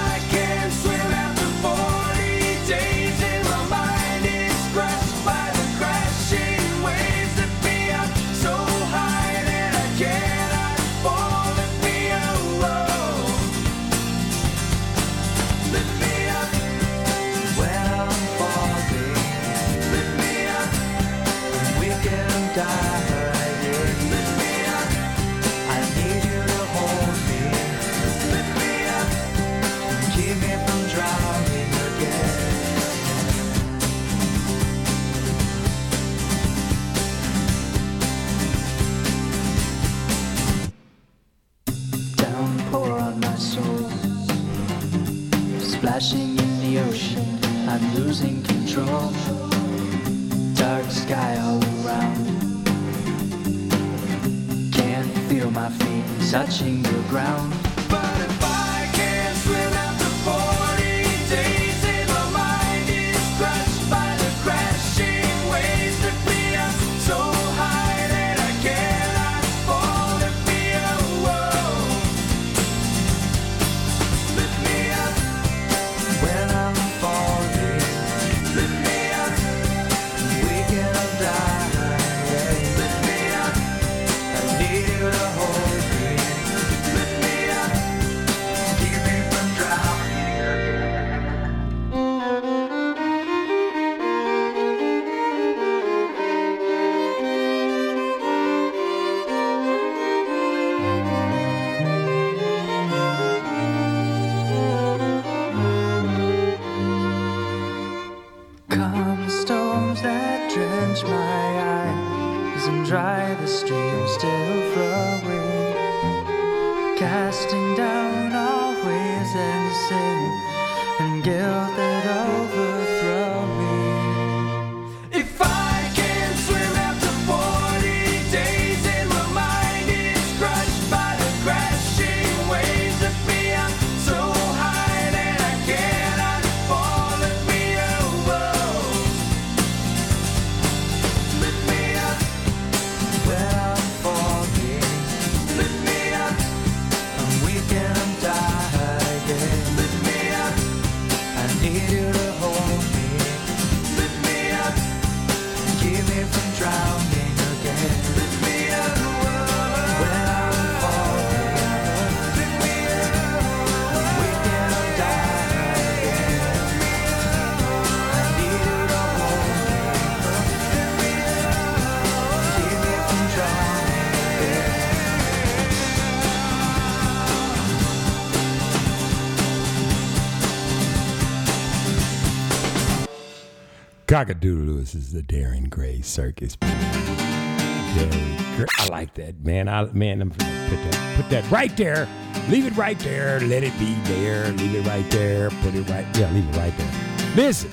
Cockadoodle This is the Darren Gray Circus. Darren Gray. I like that, man. I man, I'm put that put that right there. Leave it right there. Let it be there. Leave it right there. Put it right. Yeah, leave it right there. Listen,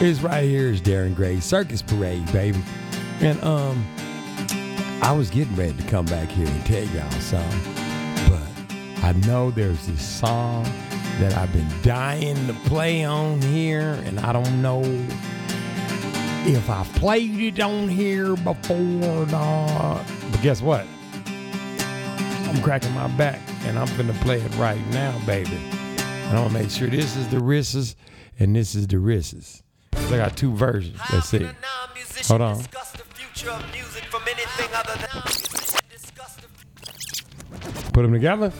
it's right here is Darren Gray Circus Parade, baby. And um, I was getting ready to come back here and tell y'all something, but I know there's this song that I've been dying to play on here, and I don't know if I played it on here before or not. But guess what? I'm cracking my back and I'm finna play it right now, baby. And I'm gonna make sure this is the Risses and this is the Risses. So I got two versions. Let's see. Hold on. Put them together.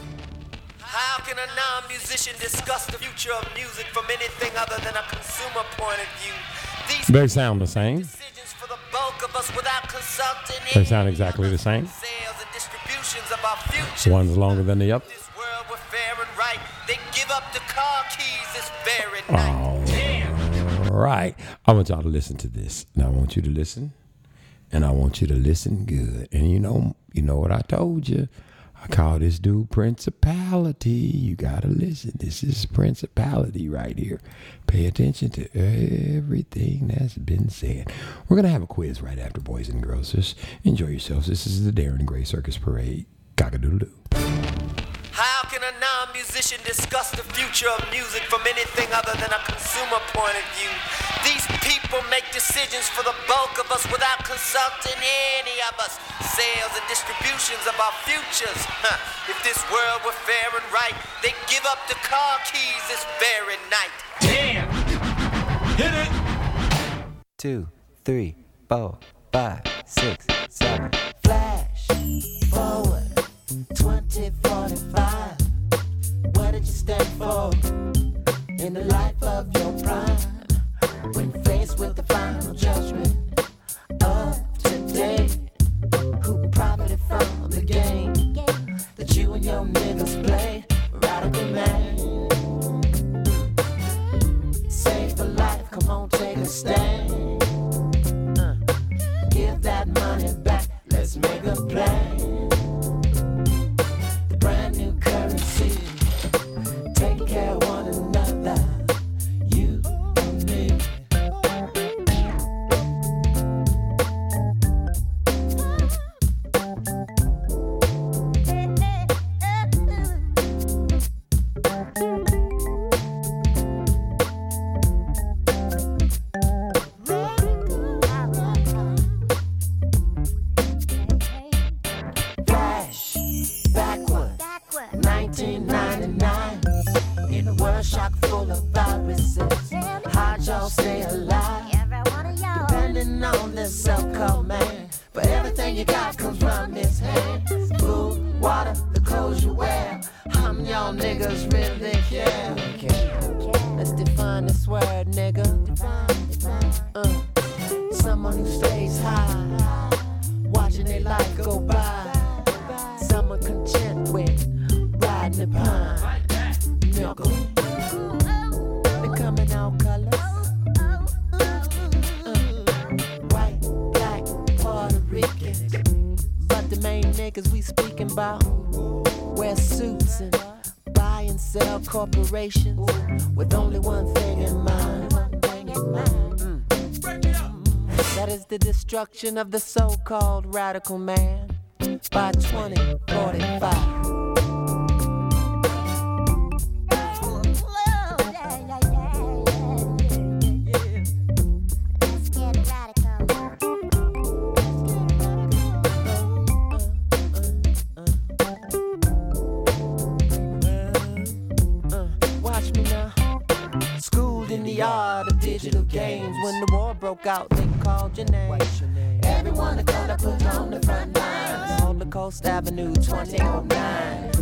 How can a non-musician discuss the future of music from anything other than a consumer point of view? They sound the same. for the bulk of us They sound exactly the same. sales and distributions of our future. One's longer than the other. This world we're fair and right. They give up the car keys this very night. All right. I want y'all to listen to this. And I want you to listen. And I want you to listen good. And you know, you know what I told you. I call this dude principality. You gotta listen. This is principality right here. Pay attention to everything that's been said. We're gonna have a quiz right after, boys and girls. Just enjoy yourselves. This is the Darren Gray Circus Parade. Cockadoodle doo. How can a non-musician discuss the future of music from anything other than a consumer point of view? These people make decisions for the bulk of us without consulting any of us. Sales and distributions of our futures. Huh. If this world were fair and right, they'd give up the car keys this very night. Damn! Hit it! two, three, four, five, six, seven. Flash forward, 2045. What did you stand for in the life of your prime? When faced with the final judgment of today, who profited from the game that you and your niggas play? Radical man. Save for life, come on, take a stand. with only one thing in mind. Mm. That is the destruction of the so called radical man by 2045. Avenue 2009.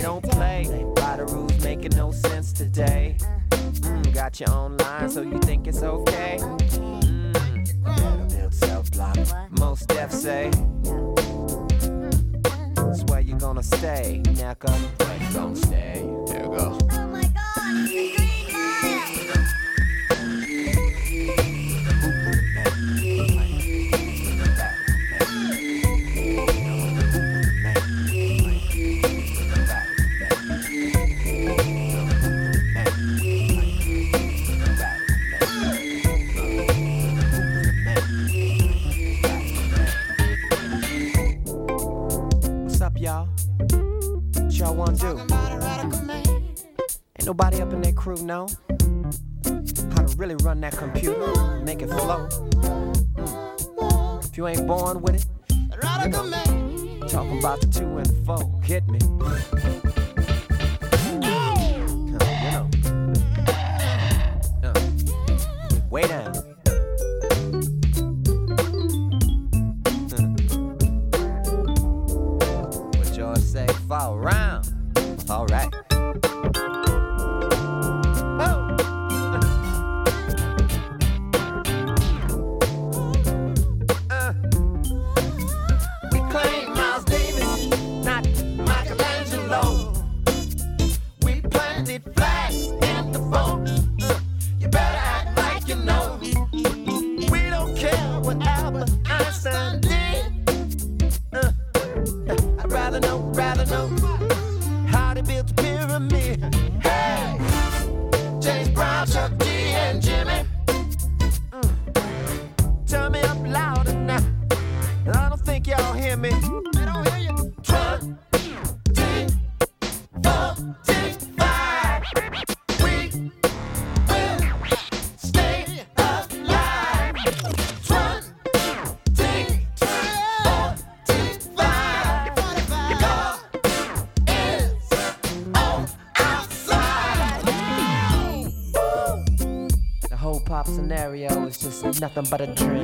Don't play. By the rules making no sense today. Mm, got your own line, so you think it's okay. Mm. Most deaths say where you gonna stay, nigga. Where you gonna stay, nigga? Nobody up in that crew know how to really run that computer, make it flow. If you ain't born with it, you know, talking about the two and the four, hit me. nothing but a dream.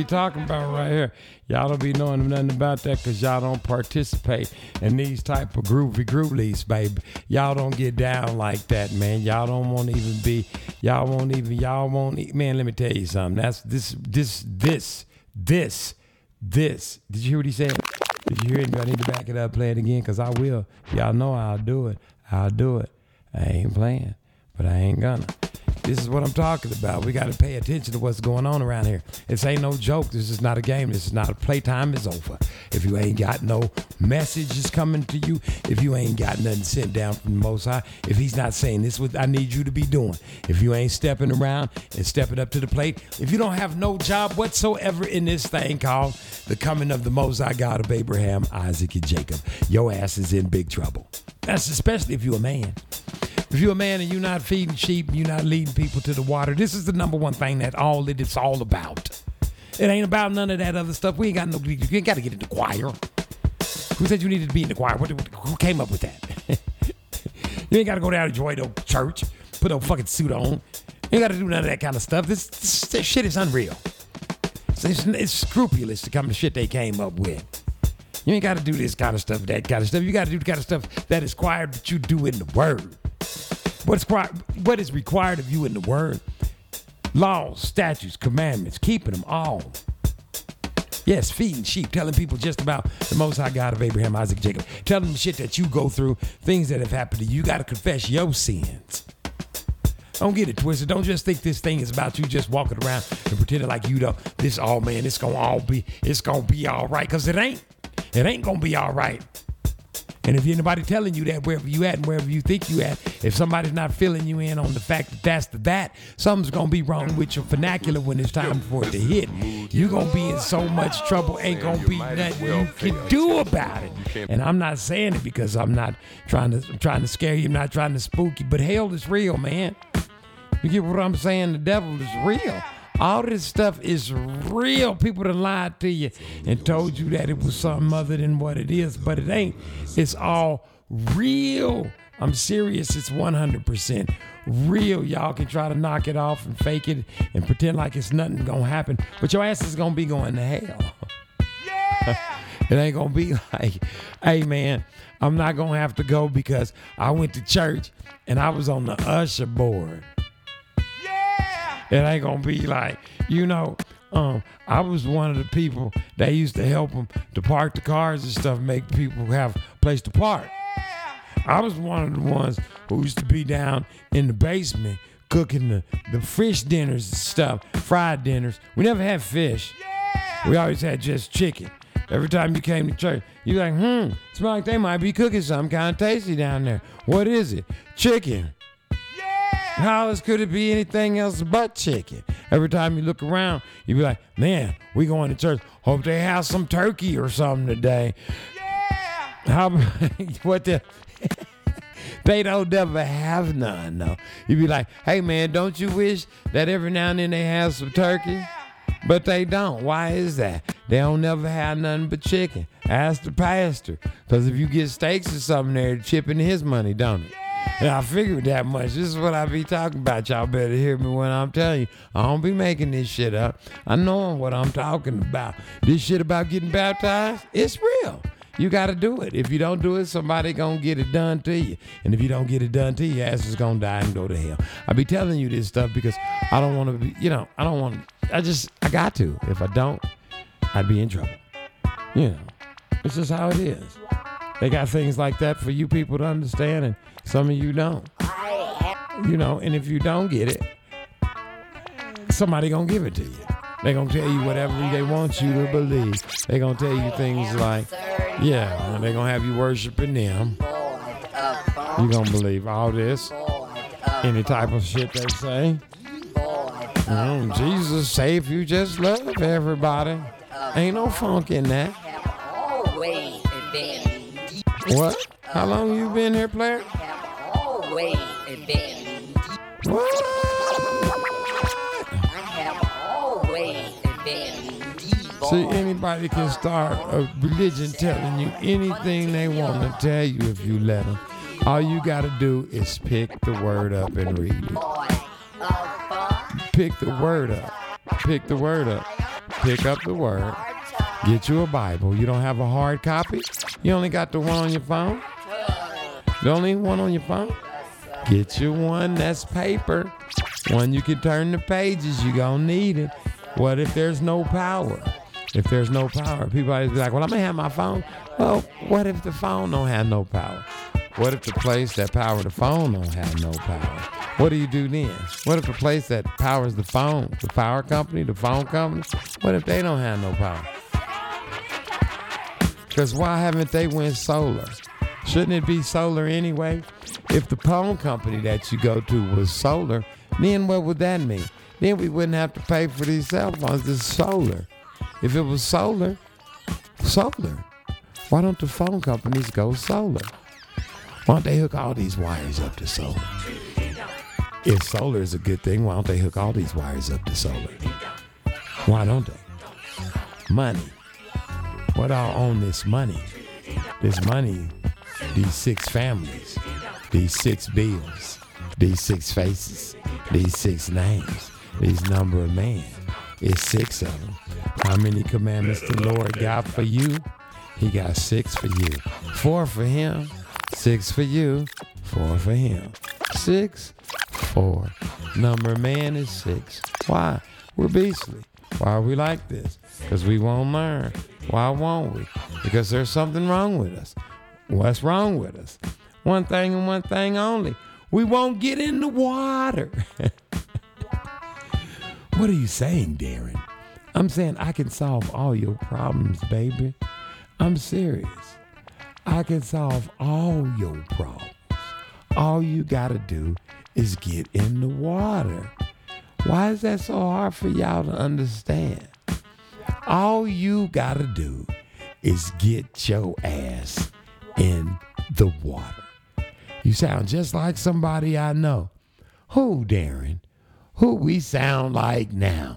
Be talking about right here. Y'all don't be knowing nothing about that because y'all don't participate in these type of groovy groovies, baby. Y'all don't get down like that, man. Y'all don't want to even be. Y'all won't even. Y'all won't. e- Man, let me tell you something. That's this. This. This. This. This. Did you hear what he said? Did you hear it? I need to back it up? Play it again? Cause I will. Y'all know I'll do it. I'll do it. I ain't playing, but I ain't gonna. This is what I'm talking about. We got to pay attention to what's going on around here. This ain't no joke. This is not a game. This is not a playtime. It's over. If you ain't got no messages coming to you, if you ain't got nothing sent down from the Most High, if He's not saying this, is what I need you to be doing. If you ain't stepping around and stepping up to the plate, if you don't have no job whatsoever in this thing called the coming of the Most High God of Abraham, Isaac, and Jacob, your ass is in big trouble. That's especially if you're a man. If you're a man and you're not feeding sheep, and you're not leading people to the water, this is the number one thing that all it is all about. It ain't about none of that other stuff. We ain't got no. You ain't got to get in the choir. Who said you needed to be in the choir? What, who came up with that? you ain't got to go down to join no church, put a fucking suit on. You ain't got to do none of that kind of stuff. This, this, this shit is unreal. It's, it's, it's scrupulous to come to shit they came up with. You ain't got to do this kind of stuff, that kind of stuff. You got to do the kind of stuff that is choir that you do in the Word. What's what is required of you in the Word? Laws, statutes, commandments, keeping them all. Yes, feeding sheep, telling people just about the Most High God of Abraham, Isaac, Jacob, telling them shit that you go through, things that have happened to you. You got to confess your sins. Don't get it twisted. Don't just think this thing is about you just walking around and pretending like you don't. This all man, it's gonna all be, it's gonna be all right, cause it ain't. It ain't gonna be all right. And if anybody telling you that wherever you at and wherever you think you at, if somebody's not filling you in on the fact that that's the that, something's gonna be wrong with your vernacular when it's time for it to hit. You're gonna be in so much trouble, ain't gonna be nothing you can do about it. And I'm not saying it because I'm not trying to I'm trying to scare you, I'm not trying to spook you, but hell is real, man. You get what I'm saying? The devil is real. All this stuff is real. People that lied to you and told you that it was something other than what it is, but it ain't. It's all real. I'm serious. It's 100% real. Y'all can try to knock it off and fake it and pretend like it's nothing gonna happen, but your ass is gonna be going to hell. Yeah. it ain't gonna be like, hey man, I'm not gonna have to go because I went to church and I was on the usher board. It ain't gonna be like, you know, um, I was one of the people that used to help them to park the cars and stuff, make people have a place to park. I was one of the ones who used to be down in the basement cooking the, the fish dinners and stuff, fried dinners. We never had fish. We always had just chicken. Every time you came to church, you like, hmm, smell like they might be cooking something kind of tasty down there. What is it? Chicken. How else could it be anything else but chicken? Every time you look around, you be like, man, we going to church. Hope they have some turkey or something today. Yeah. How what the they don't never have none though. You be like, hey man, don't you wish that every now and then they have some turkey? But they don't. Why is that? They don't never have nothing but chicken. Ask the pastor. Because if you get steaks or something they're chipping his money, don't it? And I figured that much. This is what I be talking about. Y'all better hear me when I'm telling you. I don't be making this shit up. I know what I'm talking about. This shit about getting baptized, it's real. You got to do it. If you don't do it, somebody gonna get it done to you. And if you don't get it done to you, ass is gonna die and go to hell. I be telling you this stuff because I don't want to be. You know, I don't want. I just I got to. If I don't, I'd be in trouble. You know, it's just how it is. They got things like that for you people to understand, and some of you don't. You know, and if you don't get it, somebody gonna give it to you. They gonna tell you whatever they want you to believe. They gonna tell you things like, yeah, and they gonna have you worshiping them. You gonna believe all this, any type of shit they say. Mm, Jesus say if you just love everybody, ain't no funk in that. What? How long you been here, player? Always been. What? I have always been. See, anybody can start a religion telling you anything they want to tell you if you let them. All you got to do is pick the word up and read it. Pick the word up. Pick the word up. pick up the word, get you a Bible. You don't have a hard copy? You only got the one on your phone? The only one on your phone? Get you one that's paper. One you can turn the pages. You gonna need it. What if there's no power? If there's no power, people always be like, "Well, I'm gonna have my phone." Well, what if the phone don't have no power? What if the place that power the phone don't have no power? What do you do then? What if the place that powers the phone, the power company, the phone company, what if they don't have no power? Because why haven't they went solar? Shouldn't it be solar anyway? If the phone company that you go to was solar, then what would that mean? Then we wouldn't have to pay for these cell phones. It's solar. If it was solar, solar. Why don't the phone companies go solar? Why don't they hook all these wires up to solar? If solar is a good thing, why don't they hook all these wires up to solar? Why don't they? Money. What all own this money? This money, these six families, these six bills, these six faces, these six names, these number of man. It's six of them. How many commandments the Lord got for you? He got six for you. Four for him, six for you, four for him. Six, four. Number of man is six. Why? We're beastly. Why are we like this? Because we won't learn. Why won't we? Because there's something wrong with us. What's wrong with us? One thing and one thing only. We won't get in the water. what are you saying, Darren? I'm saying I can solve all your problems, baby. I'm serious. I can solve all your problems. All you gotta do is get in the water. Why is that so hard for y'all to understand? All you gotta do is get your ass in the water. You sound just like somebody I know. Who, Darren? Who we sound like now?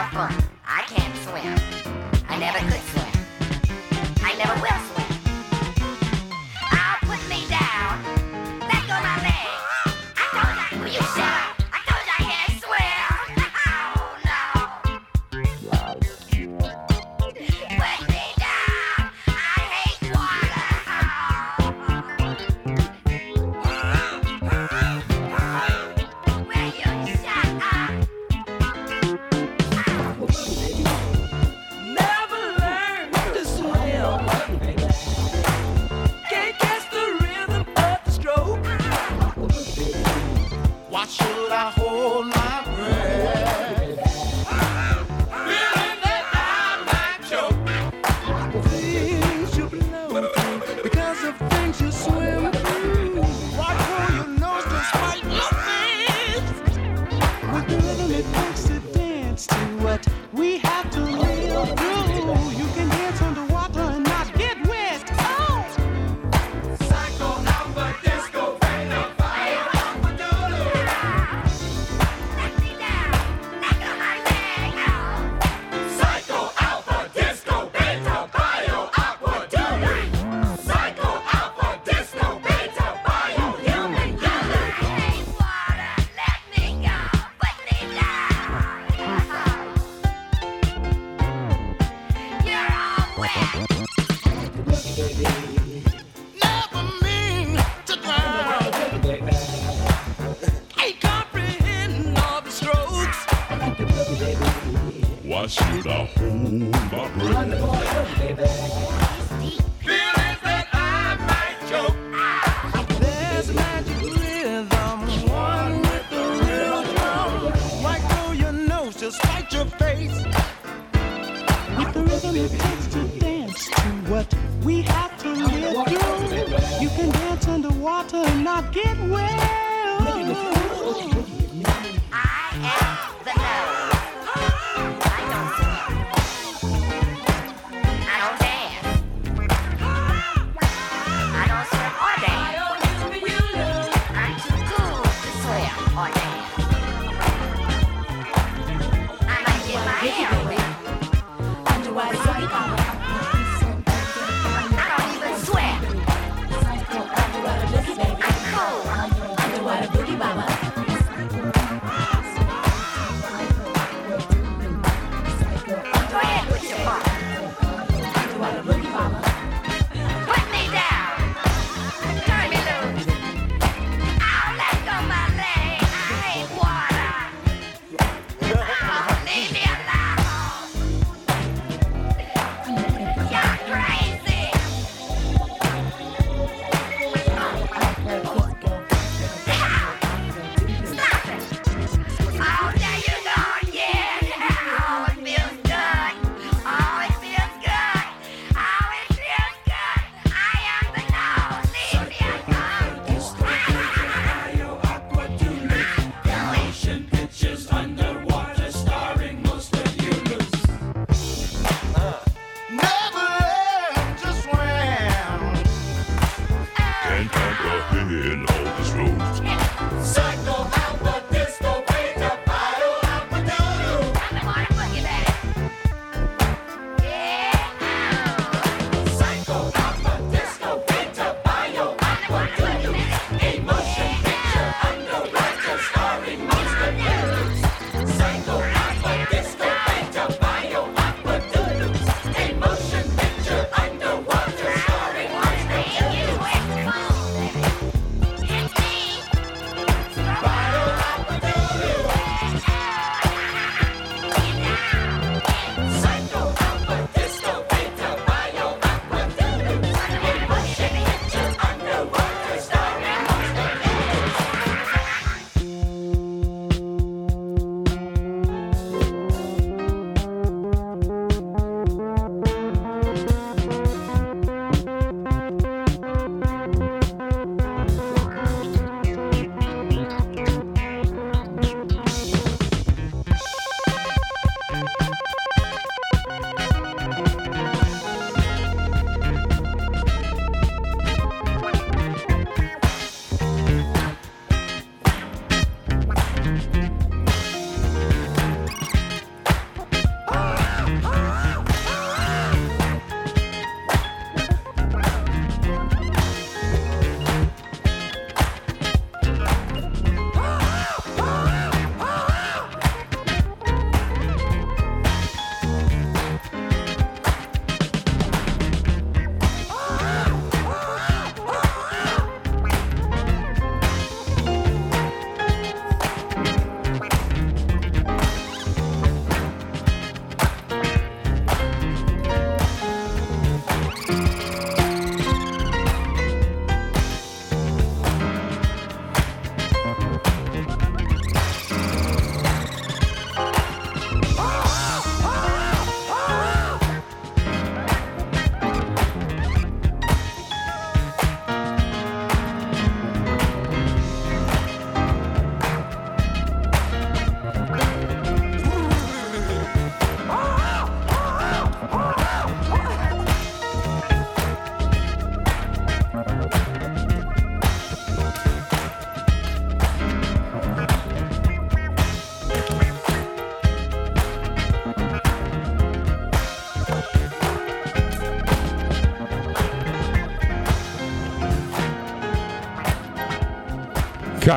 I Fun. I can't swim. I never could swim. I never will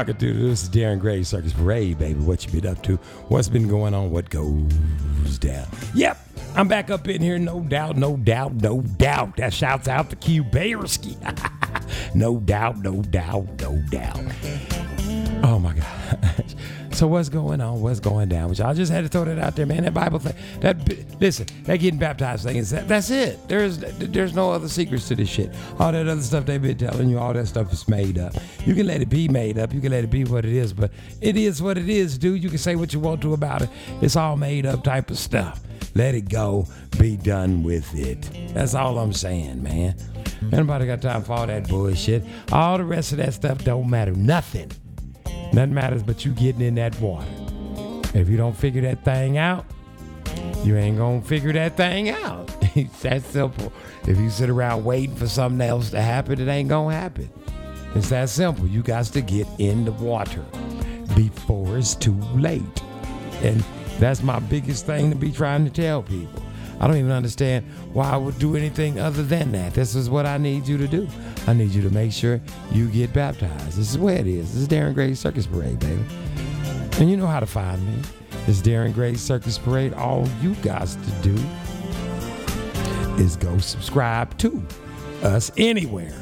Cockadoodle, this is Darren Gray, Circus Parade, baby. What you been up to? What's been going on? What goes down? Yep, I'm back up in here, no doubt, no doubt, no doubt. That shouts out to Q Bayersky. no doubt, no doubt, no doubt. Oh my God. So what's going on? What's going down? Which I just had to throw that out there, man. That Bible thing. That listen, that getting baptized thing is that, that's it. There's there's no other secrets to this shit. All that other stuff they've been telling you, all that stuff is made up. You can let it be made up. You can let it be what it is, but it is what it is, dude. You can say what you want to about it. It's all made up type of stuff. Let it go. Be done with it. That's all I'm saying, man. Anybody got time for all that bullshit? All the rest of that stuff don't matter. Nothing. Nothing matters but you getting in that water. If you don't figure that thing out, you ain't gonna figure that thing out. it's that simple. If you sit around waiting for something else to happen, it ain't gonna happen. It's that simple. You got to get in the water before it's too late. And that's my biggest thing to be trying to tell people. I don't even understand why I would do anything other than that. This is what I need you to do. I need you to make sure you get baptized. This is where it is. This is Darren Gray's Circus Parade, baby. And you know how to find me. It's Darren Gray Circus Parade. All you guys to do is go subscribe to us anywhere.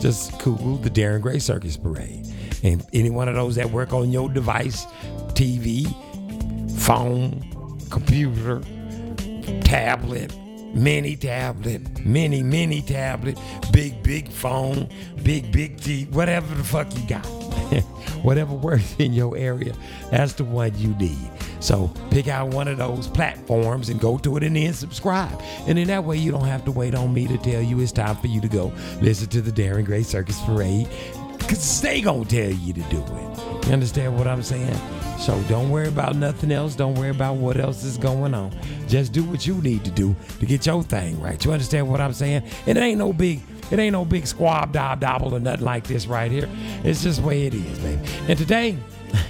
Just Google the Darren Gray Circus Parade. And any one of those that work on your device, TV, phone, computer, tablet, mini tablet, mini mini tablet, big big phone, big big TV, whatever the fuck you got. whatever works in your area, that's the one you need. So pick out one of those platforms and go to it and then subscribe. And in that way you don't have to wait on me to tell you it's time for you to go listen to the Darren Gray Circus Parade. Cause they gonna tell you to do it. You understand what I'm saying? So don't worry about nothing else. Don't worry about what else is going on. Just do what you need to do to get your thing right. You understand what I'm saying? And it ain't no big, it ain't no big squab dob dobble or nothing like this right here. It's just the way it is, baby. And today,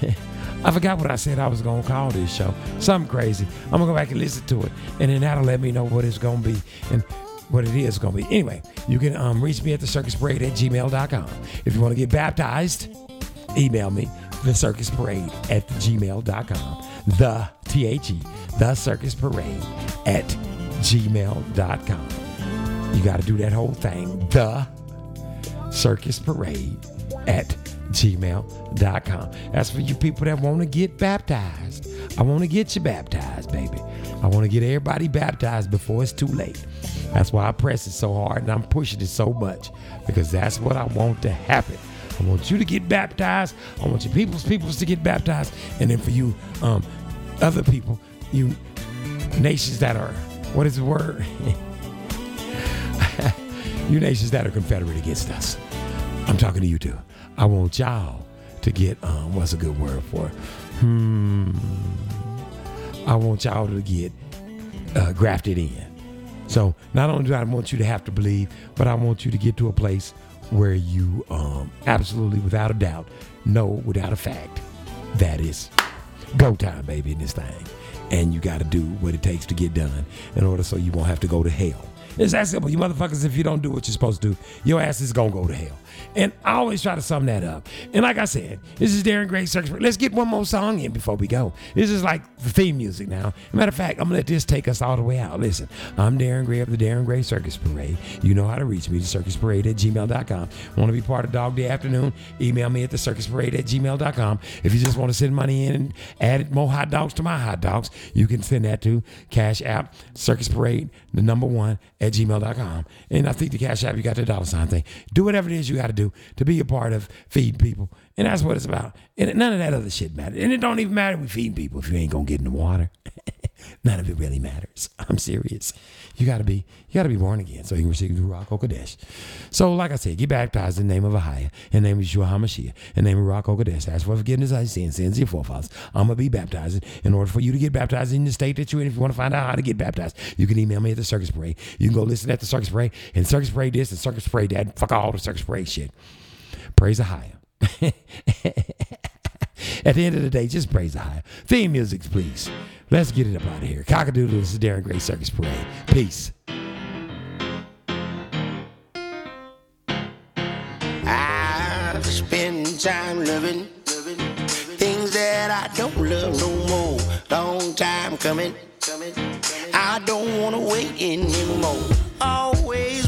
I forgot what I said I was gonna call this show. Something crazy. I'm gonna go back and listen to it, and then that'll let me know what it's gonna be and what it is gonna be. Anyway, you can um, reach me at the circus parade at gmail.com. If you want to get baptized, email me the circus parade at gmail.com. The T H E, the circus parade at gmail.com. You got to do that whole thing. The circus parade at gmail.com. That's for you people that want to get baptized. I want to get you baptized, baby. I want to get everybody baptized before it's too late. That's why I press it so hard and I'm pushing it so much because that's what I want to happen. I want you to get baptized. I want your people's peoples to get baptized. And then for you, um, other people, you nations that are, what is the word? you nations that are confederate against us. I'm talking to you too. I want y'all to get um, what's a good word for? it? Hmm. I want y'all to get uh, grafted in. So not only do I want you to have to believe, but I want you to get to a place where you um, absolutely, without a doubt, know without a fact that is go time, baby, in this thing. And you got to do what it takes to get done in order so you won't have to go to hell. It's that simple. You motherfuckers, if you don't do what you're supposed to do, your ass is gonna go to hell. And I always try to sum that up. And like I said, this is Darren Gray Circus. Let's get one more song in before we go. This is like the theme music now. Matter of fact, I'm gonna let this take us all the way out. Listen, I'm Darren Gray of the Darren Gray Circus Parade. You know how to reach me, the circus parade at gmail.com. Want to be part of Dog Day Afternoon? Email me at the circus parade at gmail.com. If you just want to send money in and add more hot dogs to my hot dogs, you can send that to Cash App, Circus Parade, the number one at gmail.com. And I think the Cash App, you got the dollar sign thing. Do whatever it is you got to do to be a part of feed people. And that's what it's about. And none of that other shit matters. And it don't even matter if we feed people if you ain't gonna get in the water. None of it really matters. I'm serious. You gotta be, you gotta be born again so you can receive the Ruach Kodesh. So, like I said, get baptized in the name of Ahia, in the name of Yeshua HaMashiach, in the name of Ruach Kodesh. Ask for forgiveness of sins, sins of your forefathers. I'm gonna be baptized. In order for you to get baptized in the state that you're in, if you want to find out how to get baptized, you can email me at the Circus Parade. You can go listen at the Circus Parade and Circus Parade this and Circus Parade that. Fuck all the Circus Parade shit. Praise Ahia. At the end of the day, just praise the higher. Theme music, please. Let's get it up out of here. Cockadoodle, this is Darren Gray Circus Parade. Peace. I spend time loving, things that I don't love no more. Long time coming. I don't want to wait anymore. Always